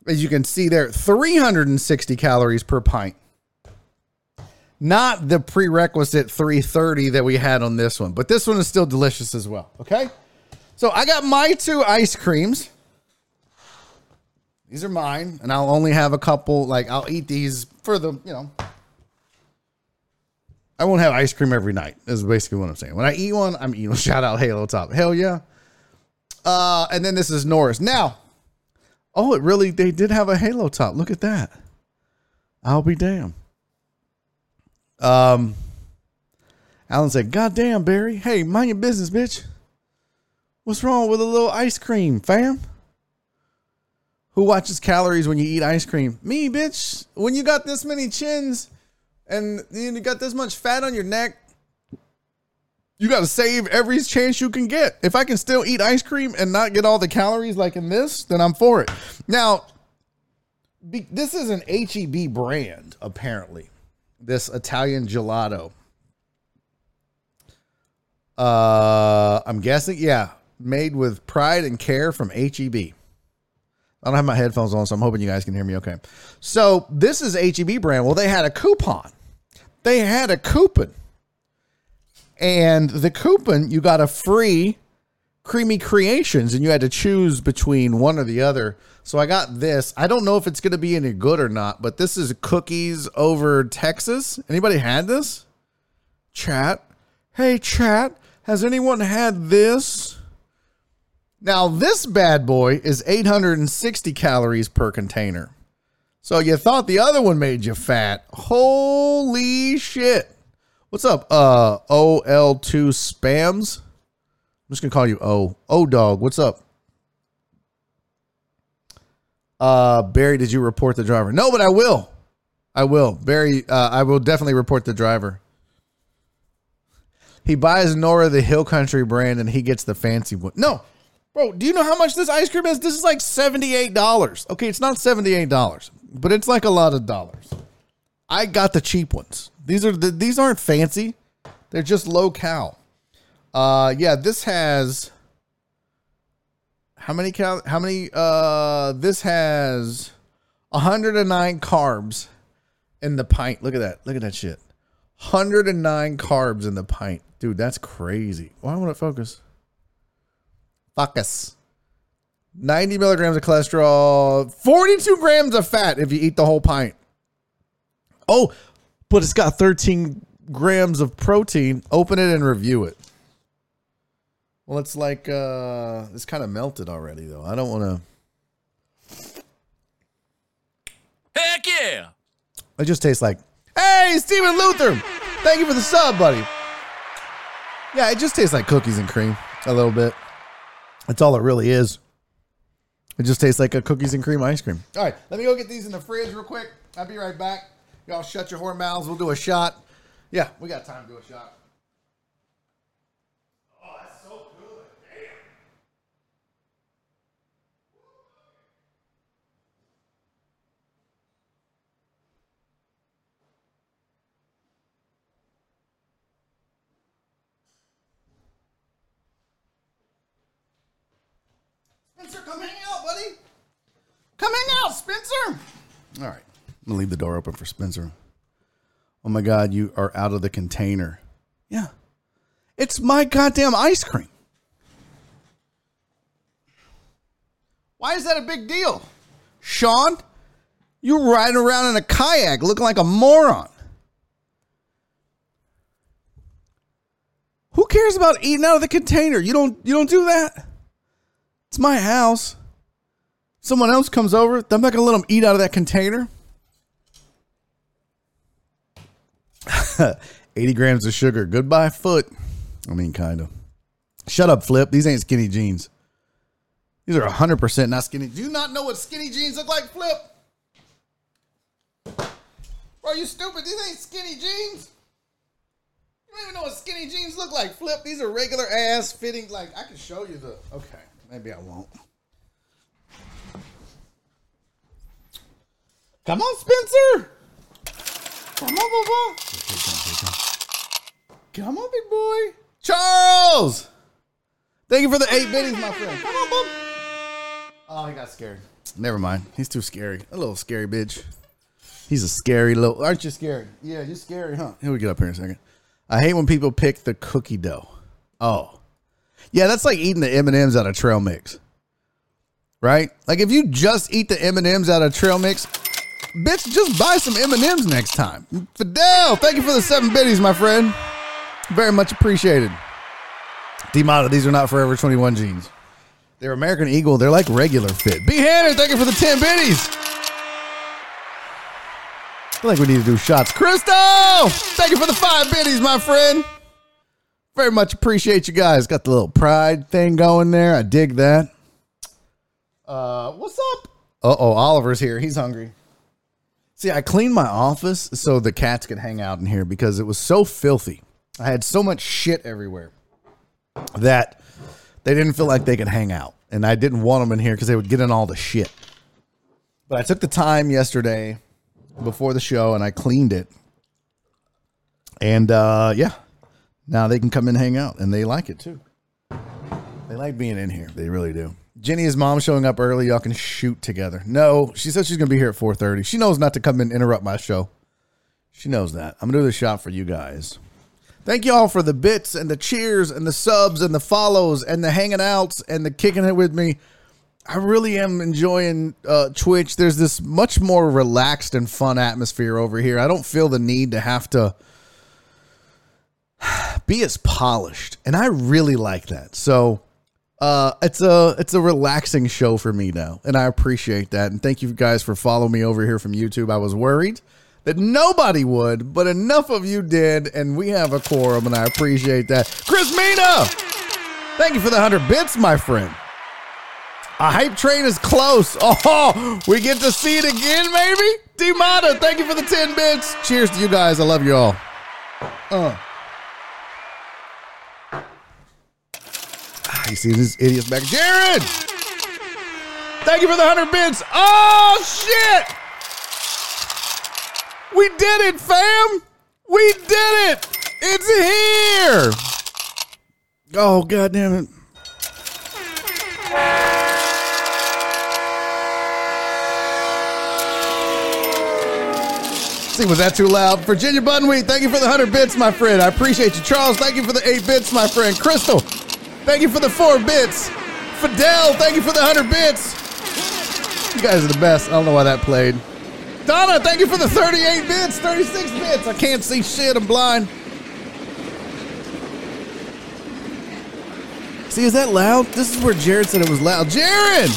as you can see there, 360 calories per pint. Not the prerequisite 330 that we had on this one, but this one is still delicious as well. Okay. So I got my two ice creams. These are mine, and I'll only have a couple. Like I'll eat these for the, you know, I won't have ice cream every night. Is basically what I'm saying. When I eat one, I'm eating. Shout out Halo Top. Hell yeah. Uh, and then this is Nora's. Now, oh, it really they did have a Halo Top. Look at that. I'll be damned. Um, Alan said, "God damn, Barry. Hey, mind your business, bitch. What's wrong with a little ice cream, fam?" Who watches calories when you eat ice cream? Me, bitch. When you got this many chins and you got this much fat on your neck, you got to save every chance you can get. If I can still eat ice cream and not get all the calories like in this, then I'm for it. Now, be, this is an HEB brand, apparently. This Italian gelato. Uh, I'm guessing, yeah, made with pride and care from HEB. I don't have my headphones on, so I'm hoping you guys can hear me okay. So this is HEB brand. Well, they had a coupon. They had a coupon. And the coupon, you got a free creamy creations and you had to choose between one or the other. So I got this. I don't know if it's going to be any good or not, but this is cookies over Texas. Anybody had this? Chat. Hey chat, has anyone had this? Now, this bad boy is 860 calories per container. So you thought the other one made you fat. Holy shit. What's up, uh, OL2 spams? I'm just to call you O. O dog, what's up? Uh, Barry, did you report the driver? No, but I will. I will. Barry, uh, I will definitely report the driver. He buys Nora the Hill Country brand and he gets the fancy one. No, bro, do you know how much this ice cream is? This is like $78. Okay, it's not $78, but it's like a lot of dollars. I got the cheap ones. These are the, these aren't fancy. They're just low cal. Uh yeah, this has how many cal how many uh this has 109 carbs in the pint. Look at that. Look at that shit. 109 carbs in the pint. Dude, that's crazy. Why won't it focus? Focus. 90 milligrams of cholesterol, 42 grams of fat if you eat the whole pint. Oh, but it's got 13 grams of protein. Open it and review it. Well, it's like uh it's kind of melted already though. I don't want to Heck yeah! It just tastes like, hey, Stephen Luther, thank you for the sub, buddy. Yeah, it just tastes like cookies and cream a little bit. That's all it really is. It just tastes like a cookies and cream ice cream. All right, let me go get these in the fridge real quick. I'll be right back. Y'all shut your whore mouths. We'll do a shot. Yeah, we got time to do a shot. Spencer, come hang out, buddy. Come hang out, Spencer. All right. I'm going to leave the door open for Spencer. Oh my God, you are out of the container. Yeah. It's my goddamn ice cream. Why is that a big deal? Sean, you're riding around in a kayak looking like a moron. Who cares about eating out of the container? You don't you don't do that. It's my house. Someone else comes over, I'm not gonna let them eat out of that container. 80 grams of sugar. Goodbye, foot. I mean, kind of. Shut up, Flip. These ain't skinny jeans. These are 100% not skinny. Do you not know what skinny jeans look like, Flip? Bro, you stupid. These ain't skinny jeans. You don't even know what skinny jeans look like, Flip. These are regular ass fitting. Like, I can show you the. Okay, maybe I won't. Come on, Spencer. Come on, Bubba. Come on, big boy. Charles! Thank you for the eight biddies, my friend. Come on. Oh, he got scared. Never mind. He's too scary. A little scary bitch. He's a scary little. Aren't you scary? Yeah, you're scary, huh? Here we get up here in a second. I hate when people pick the cookie dough. Oh, yeah, that's like eating the M and M's out of trail mix, right? Like if you just eat the M and M's out of trail mix, bitch, just buy some M and M's next time. Fidel, thank you for the seven biddies, my friend. Very much appreciated. D-Mata, these are not Forever 21 jeans. They're American Eagle. They're like regular fit. B. Hannon, thank you for the 10 biddies. I feel like we need to do shots. Crystal, thank you for the five biddies, my friend. Very much appreciate you guys. Got the little pride thing going there. I dig that. Uh, what's up? Uh oh, Oliver's here. He's hungry. See, I cleaned my office so the cats could hang out in here because it was so filthy. I had so much shit everywhere that they didn't feel like they could hang out. And I didn't want them in here because they would get in all the shit. But I took the time yesterday before the show and I cleaned it. And uh, yeah, now they can come and hang out and they like it too. They like being in here. They really do. Jenny, mom showing up early. Y'all can shoot together. No, she said she's gonna be here at 4:30. She knows not to come and interrupt my show. She knows that. I'm gonna do the shot for you guys. Thank you all for the bits and the cheers and the subs and the follows and the hanging outs and the kicking it with me. I really am enjoying uh, Twitch. There's this much more relaxed and fun atmosphere over here. I don't feel the need to have to be as polished, and I really like that. So uh, it's a it's a relaxing show for me now, and I appreciate that. And thank you guys for following me over here from YouTube. I was worried that nobody would, but enough of you did, and we have a quorum, and I appreciate that. Chris Mina, thank you for the hundred bits, my friend. A hype train is close. Oh, we get to see it again, maybe. Demata, thank you for the ten bits. Cheers to you guys. I love you all. Uh. You see this idiot's back. Jared! Thank you for the 100 bits. Oh, shit! We did it, fam! We did it! It's here! Oh, god damn it. See, was that too loud? Virginia Bunweed, thank you for the 100 bits, my friend. I appreciate you. Charles, thank you for the 8 bits, my friend. Crystal, Thank you for the four bits. Fidel, thank you for the 100 bits. You guys are the best. I don't know why that played. Donna, thank you for the 38 bits, 36 bits. I can't see shit. I'm blind. See, is that loud? This is where Jared said it was loud. Jared!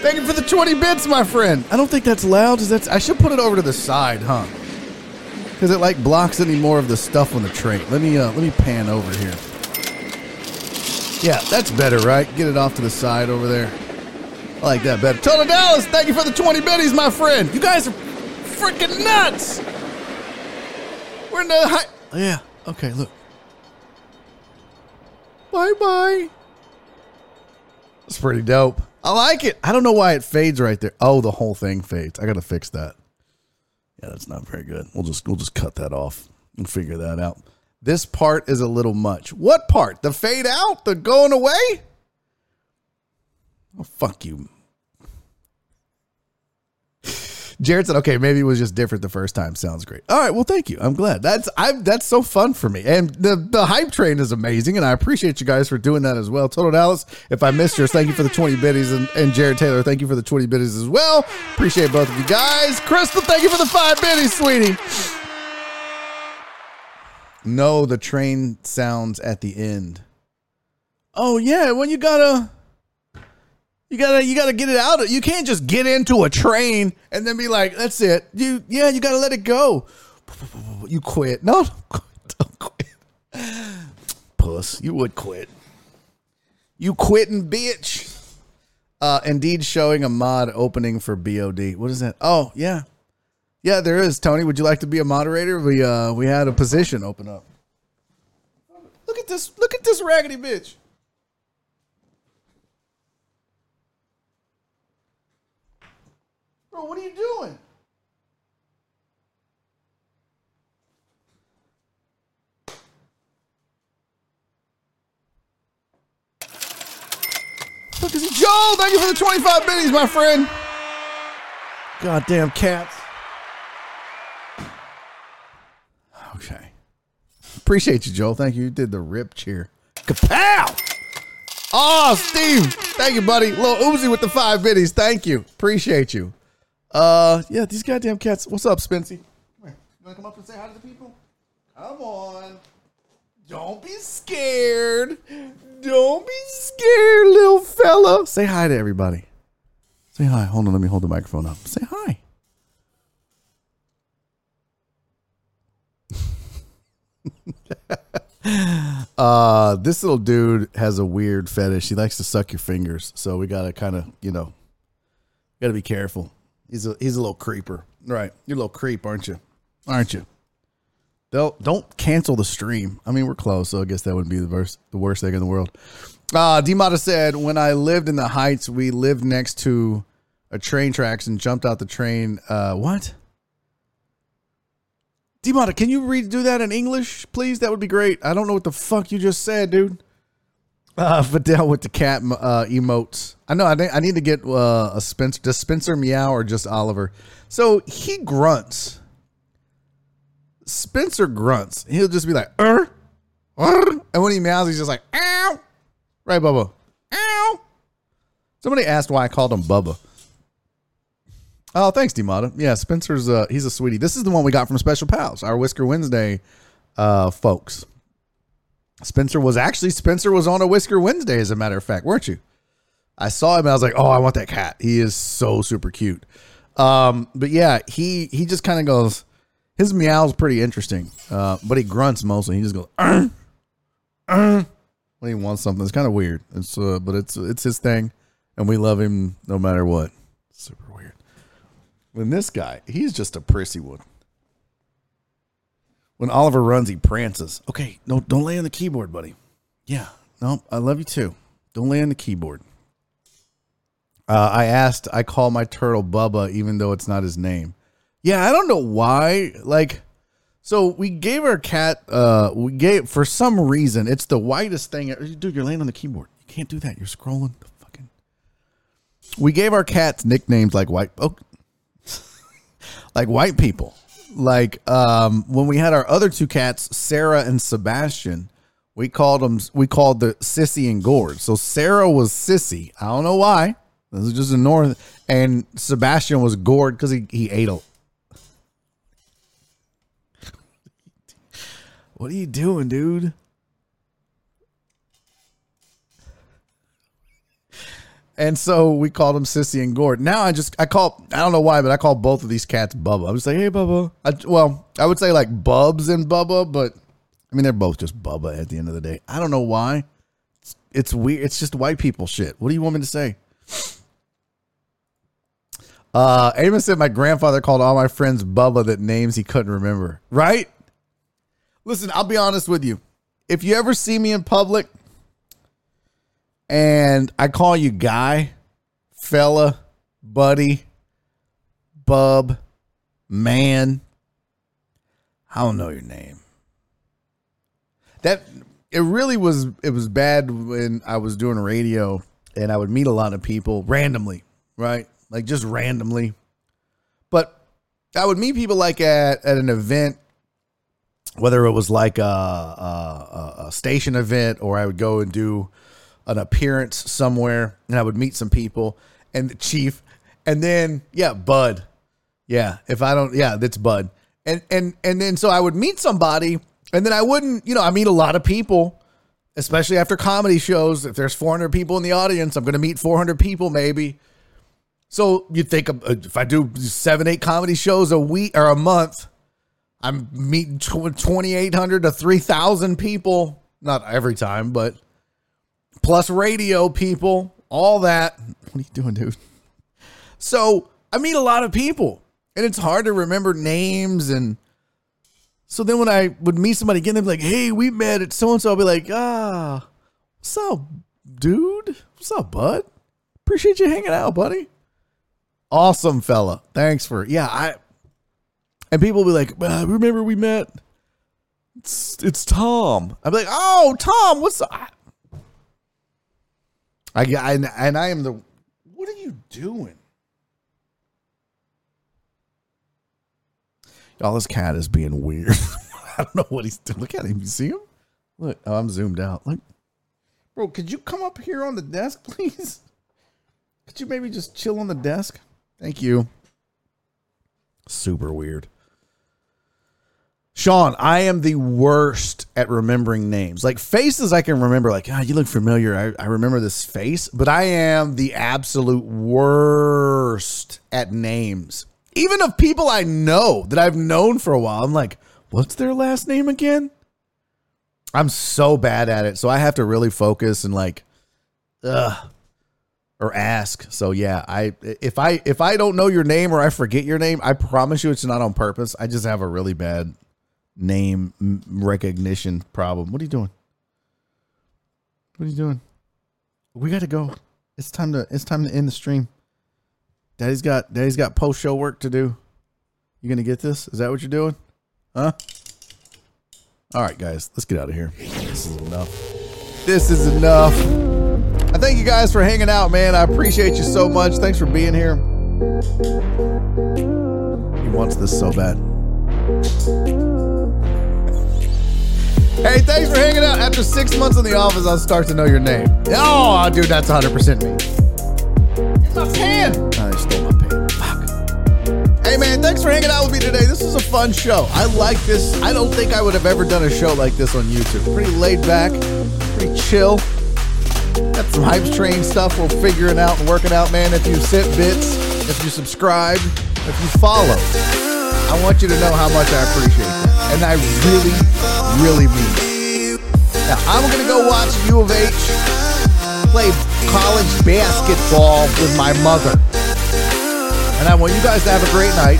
Thank you for the 20 bits, my friend. I don't think that's loud. Is that, I should put it over to the side, huh? Because it like blocks any more of the stuff on the tray. Let me uh, let me pan over here. Yeah, that's better, right? Get it off to the side over there. I like that better. Total Dallas, thank you for the 20 biddies, my friend. You guys are freaking nuts. We're in the high. Yeah, okay, look. Bye bye. That's pretty dope. I like it. I don't know why it fades right there. Oh, the whole thing fades. I got to fix that. Yeah, that's not very good. We'll just we'll just cut that off and figure that out. This part is a little much. What part? The fade out? The going away? Oh, fuck you. Jared said, "Okay, maybe it was just different the first time. Sounds great. All right, well, thank you. I'm glad. That's I. That's so fun for me, and the the hype train is amazing, and I appreciate you guys for doing that as well. Total Dallas, if I missed yours, thank you for the 20 biddies, and, and Jared Taylor, thank you for the 20 biddies as well. Appreciate both of you guys. Crystal, thank you for the five biddies, sweetie. No, the train sounds at the end. Oh yeah, when you gotta you gotta you gotta get it out. You can't just get into a train and then be like, that's it. You yeah, you gotta let it go. You quit. No, don't quit. Puss, you would quit. You quitting bitch. Uh indeed showing a mod opening for BOD. What is that? Oh, yeah. Yeah, there is. Tony, would you like to be a moderator? We uh we had a position open up. Look at this. Look at this raggedy bitch. Bro, what are you doing? Look, he Joel? Thank you for the 25 biddies, my friend. Goddamn cats. Appreciate you, Joel. Thank you. You did the rip cheer. Kapow! Oh, Steve. Thank you, buddy. Little Uzi with the five biddies. Thank you. Appreciate you. Uh, yeah, these goddamn cats. What's up, Spency? You want to come up and say hi to the people? Come on. Don't be scared. Don't be scared, little fella. Say hi to everybody. Say hi. Hold on. Let me hold the microphone up. Say hi. uh, this little dude has a weird fetish. He likes to suck your fingers. So we gotta kind of, you know, gotta be careful. He's a he's a little creeper. Right. You're a little creep, aren't you? Aren't you? Don't don't cancel the stream. I mean, we're close, so I guess that would be the worst the worst thing in the world. Uh Demata said, when I lived in the Heights, we lived next to a train tracks and jumped out the train. Uh what? Demata, can you redo that in English, please? That would be great. I don't know what the fuck you just said, dude. Uh, Fidel with the cat uh, emotes. I know. I, need- I need to get uh, a Spencer. Does Spencer meow or just Oliver? So he grunts. Spencer grunts. He'll just be like, er, er. and when he meows, he's just like, ow. Right, Bubba? Ow. Somebody asked why I called him Bubba. Oh, thanks, Demata. Yeah, Spencer's uh he's a sweetie. This is the one we got from Special Pals, our Whisker Wednesday uh folks. Spencer was actually Spencer was on a Whisker Wednesday, as a matter of fact, weren't you? I saw him and I was like, oh, I want that cat. He is so super cute. Um, but yeah, he he just kind of goes. His meow's pretty interesting, uh, but he grunts mostly. He just goes, "Arr, arr," when he wants something. It's kind of weird. It's uh, but it's it's his thing, and we love him no matter what. Super weird. When this guy, he's just a prissy one. When Oliver runs, he prances. Okay, no, don't lay on the keyboard, buddy. Yeah, no, I love you too. Don't lay on the keyboard. Uh, I asked, I call my turtle Bubba, even though it's not his name. Yeah, I don't know why. Like, so we gave our cat, uh, we gave, for some reason, it's the whitest thing. Dude, you're laying on the keyboard. You can't do that. You're scrolling. The fucking. We gave our cats nicknames like white, oh, like white people. Like, um, when we had our other two cats, Sarah and Sebastian, we called them, we called the Sissy and Gord. So Sarah was Sissy. I don't know why. This is just a north. And Sebastian was Gord because he, he ate a. What are you doing, dude? And so we called him Sissy and Gord. Now I just I call I don't know why, but I call both of these cats Bubba. I was like, hey Bubba. I, well, I would say like Bubs and Bubba, but I mean they're both just Bubba at the end of the day. I don't know why. It's, it's weird. It's just white people shit. What do you want me to say? Uh, Amos said my grandfather called all my friends Bubba that names he couldn't remember. Right? Listen, I'll be honest with you. If you ever see me in public and I call you guy, fella, buddy, bub, man, I don't know your name. That it really was it was bad when I was doing radio and I would meet a lot of people randomly, right? Like just randomly. But I would meet people like at, at an event whether it was like a, a, a station event or I would go and do an appearance somewhere and I would meet some people and the chief and then yeah bud. Yeah if I don't yeah that's bud. And and and then so I would meet somebody and then I wouldn't you know I meet a lot of people especially after comedy shows. If there's 400 people in the audience I'm going to meet 400 people maybe. So you think uh, if I do seven eight comedy shows a week or a month I'm meeting 2,800 to 3,000 people. Not every time, but plus radio people, all that. What are you doing, dude? So I meet a lot of people, and it's hard to remember names. And so then when I would meet somebody again, they'd be like, hey, we met at so and so. I'll be like, ah, what's up, dude? What's up, bud? Appreciate you hanging out, buddy. Awesome fella. Thanks for, yeah, I, and people be like, "Uh, "Remember we met? It's it's Tom." I'm like, "Oh, Tom, what's up?" I and I am the. What are you doing? Y'all, this cat is being weird. I don't know what he's doing. Look at him. You see him? Look, oh, I'm zoomed out. Look, bro, could you come up here on the desk, please? Could you maybe just chill on the desk? Thank you. Super weird. Sean, I am the worst at remembering names. Like faces, I can remember. Like, ah, you look familiar. I, I remember this face, but I am the absolute worst at names. Even of people I know that I've known for a while. I'm like, what's their last name again? I'm so bad at it. So I have to really focus and like, ugh, or ask. So yeah, I if I if I don't know your name or I forget your name, I promise you it's not on purpose. I just have a really bad name recognition problem. What are you doing? What are you doing? We got to go. It's time to it's time to end the stream. Daddy's got Daddy's got post show work to do. You gonna get this? Is that what you're doing? Huh? All right, guys, let's get out of here. This is enough. This is enough. I thank you guys for hanging out, man. I appreciate you so much. Thanks for being here. He wants this so bad. Hey, thanks for hanging out. After six months in the office, I'll start to know your name. Oh, dude, that's 100% me. Get my pen. Oh, they stole my pen. Fuck. Hey, man, thanks for hanging out with me today. This was a fun show. I like this. I don't think I would have ever done a show like this on YouTube. Pretty laid back, pretty chill. Got some hype train stuff we're figuring out and working out, man. If you sent bits, if you subscribe, if you follow, I want you to know how much I appreciate that. And I really, really mean it. Now, I'm going to go watch U of H play college basketball with my mother. And I want you guys to have a great night.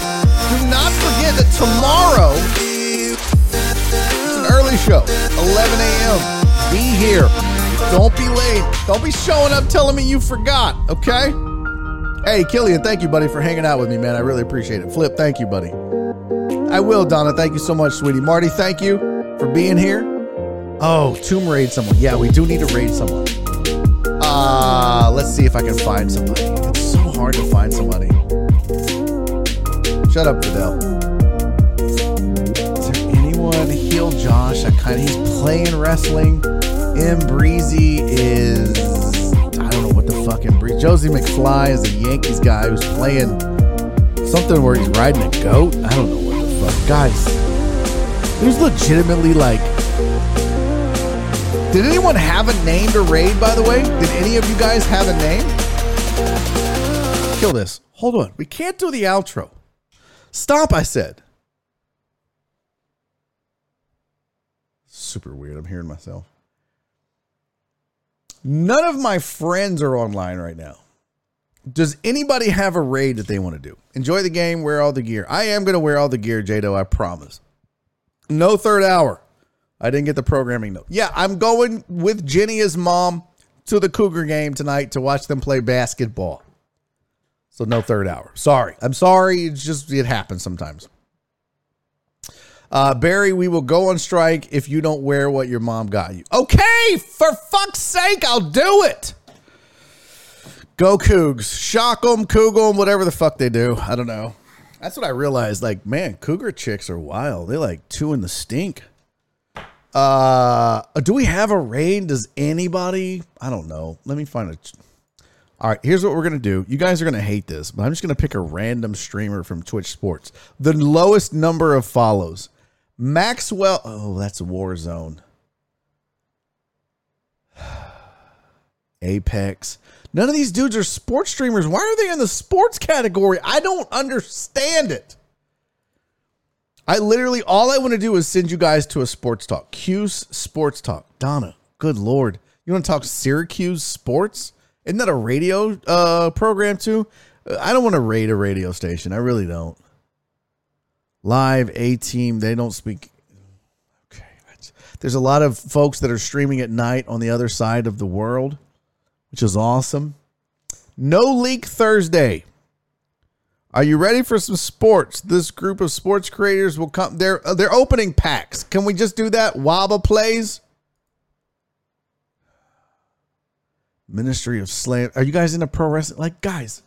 Do not forget that tomorrow, it's an early show, 11 a.m. Be here. Don't be late. Don't be showing up telling me you forgot, okay? Hey, Killian, thank you, buddy, for hanging out with me, man. I really appreciate it. Flip, thank you, buddy. I will, Donna. Thank you so much, sweetie. Marty, thank you for being here. Oh, Tomb Raid someone. Yeah, we do need to raid someone. Uh, let's see if I can find somebody. It's so hard to find somebody. Shut up, Fidel. Is there anyone? Heal Josh. I kind of he's playing wrestling. M Breezy is I don't know what the fucking Breezy. Josie McFly is a Yankees guy who's playing something where he's riding a goat. I don't know guys. There's legitimately like. Did anyone have a name to raid? By the way, did any of you guys have a name? Kill this. Hold on. We can't do the outro. Stop, I said. Super weird. I'm hearing myself. None of my friends are online right now. Does anybody have a raid that they want to do? Enjoy the game, wear all the gear. I am going to wear all the gear, Jado, I promise. No third hour. I didn't get the programming note. Yeah, I'm going with Jenny as mom to the Cougar game tonight to watch them play basketball. So no third hour. Sorry. I'm sorry. It's just, it happens sometimes. Uh, Barry, we will go on strike if you don't wear what your mom got you. Okay, for fuck's sake, I'll do it. Go Cougs. Shock them, Coug them, whatever the fuck they do. I don't know. That's what I realized. Like, man, Cougar chicks are wild. They like two in the stink. Uh, do we have a rain? Does anybody? I don't know. Let me find a. All right, here's what we're gonna do. You guys are gonna hate this, but I'm just gonna pick a random streamer from Twitch Sports. The lowest number of follows. Maxwell. Oh, that's Warzone. Apex. None of these dudes are sports streamers. Why are they in the sports category? I don't understand it. I literally, all I want to do is send you guys to a sports talk. Q's Sports Talk. Donna, good Lord. You want to talk Syracuse sports? Isn't that a radio uh, program too? I don't want to raid a radio station. I really don't. Live A team, they don't speak. Okay. There's a lot of folks that are streaming at night on the other side of the world, which is awesome. No Leak Thursday. Are you ready for some sports? This group of sports creators will come. They're uh, they're opening packs. Can we just do that? Waba plays. Ministry of Slam. Are you guys into pro wrestling? Like guys.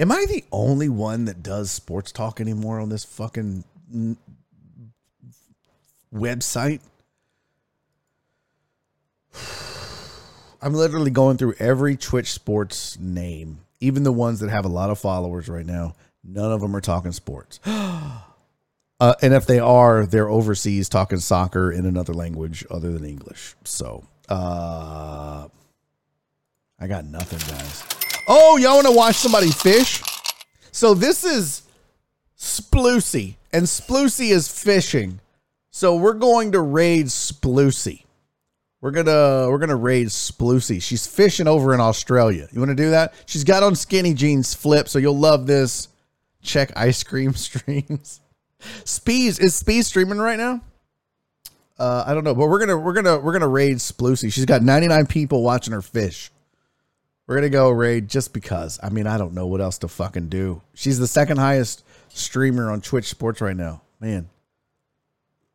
Am I the only one that does sports talk anymore on this fucking website? I'm literally going through every Twitch sports name, even the ones that have a lot of followers right now. None of them are talking sports. Uh, and if they are, they're overseas talking soccer in another language other than English. So, uh, I got nothing, guys. Oh, y'all want to watch somebody fish? So this is Sploosy, and Sploosy is fishing. So we're going to raid Sploosy. We're gonna we're gonna raid Sploosy. She's fishing over in Australia. You want to do that? She's got on skinny jeans flip, so you'll love this. Check ice cream streams. Spees is Spees streaming right now? Uh, I don't know, but we're gonna we're gonna we're gonna raid Sploosy. She's got 99 people watching her fish. We're gonna go raid just because. I mean, I don't know what else to fucking do. She's the second highest streamer on Twitch Sports right now. Man,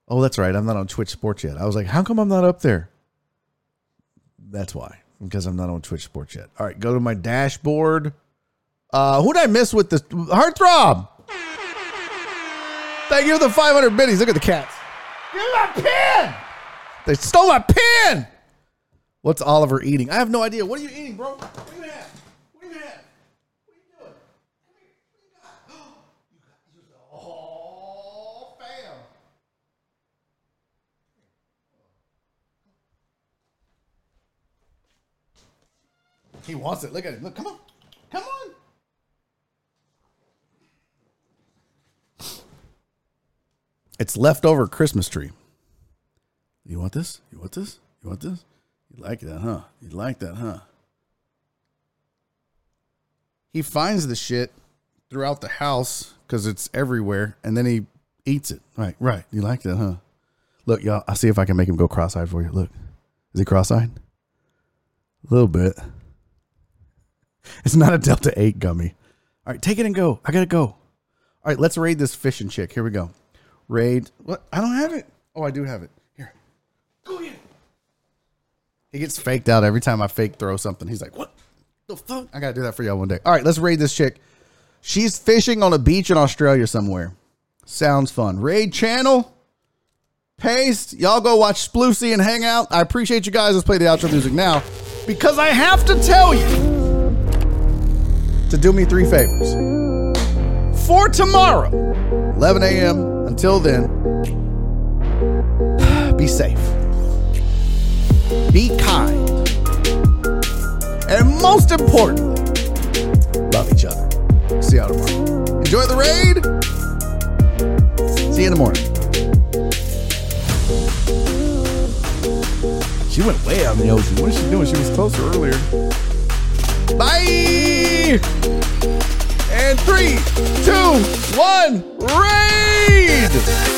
Oh, that's right. I'm not on Twitch Sports yet. I was like, how come I'm not up there? That's why. Because I'm not on Twitch Sports yet. All right, go to my dashboard. Uh, who did I miss with the heartthrob? Thank you for the 500 biddies. Look at the cats. Give me my pen. They stole my pen. What's Oliver eating? I have no idea. What are you eating, bro? What are you gonna have? What are you gonna have? What are you doing? Come here. What do you got? You got you got oh fam. He wants it. Look at him. Look, come on. Come on. It's leftover Christmas tree. You want this? You want this? You want this? You like that, huh? You like that, huh? He finds the shit throughout the house because it's everywhere, and then he eats it. Right, right. You like that, huh? Look, y'all. I'll see if I can make him go cross-eyed for you. Look, is he cross-eyed? A little bit. It's not a Delta Eight gummy. All right, take it and go. I gotta go. All right, let's raid this fishing chick. Here we go. Raid. What? I don't have it. Oh, I do have it. Here. Go get it. He gets faked out every time I fake throw something. He's like, "What the fuck?" I gotta do that for y'all one day. All right, let's raid this chick. She's fishing on a beach in Australia somewhere. Sounds fun. Raid channel. Paste. Y'all go watch Sploosy and hang out. I appreciate you guys. Let's play the outro music now because I have to tell you to do me three favors. For tomorrow, 11 a.m. Until then, be safe, be kind, and most importantly, love each other. See y'all tomorrow. Enjoy the raid. See you in the morning. She went way out in the ocean. What is she doing? She was closer earlier. Bye. And three, two, one, raid!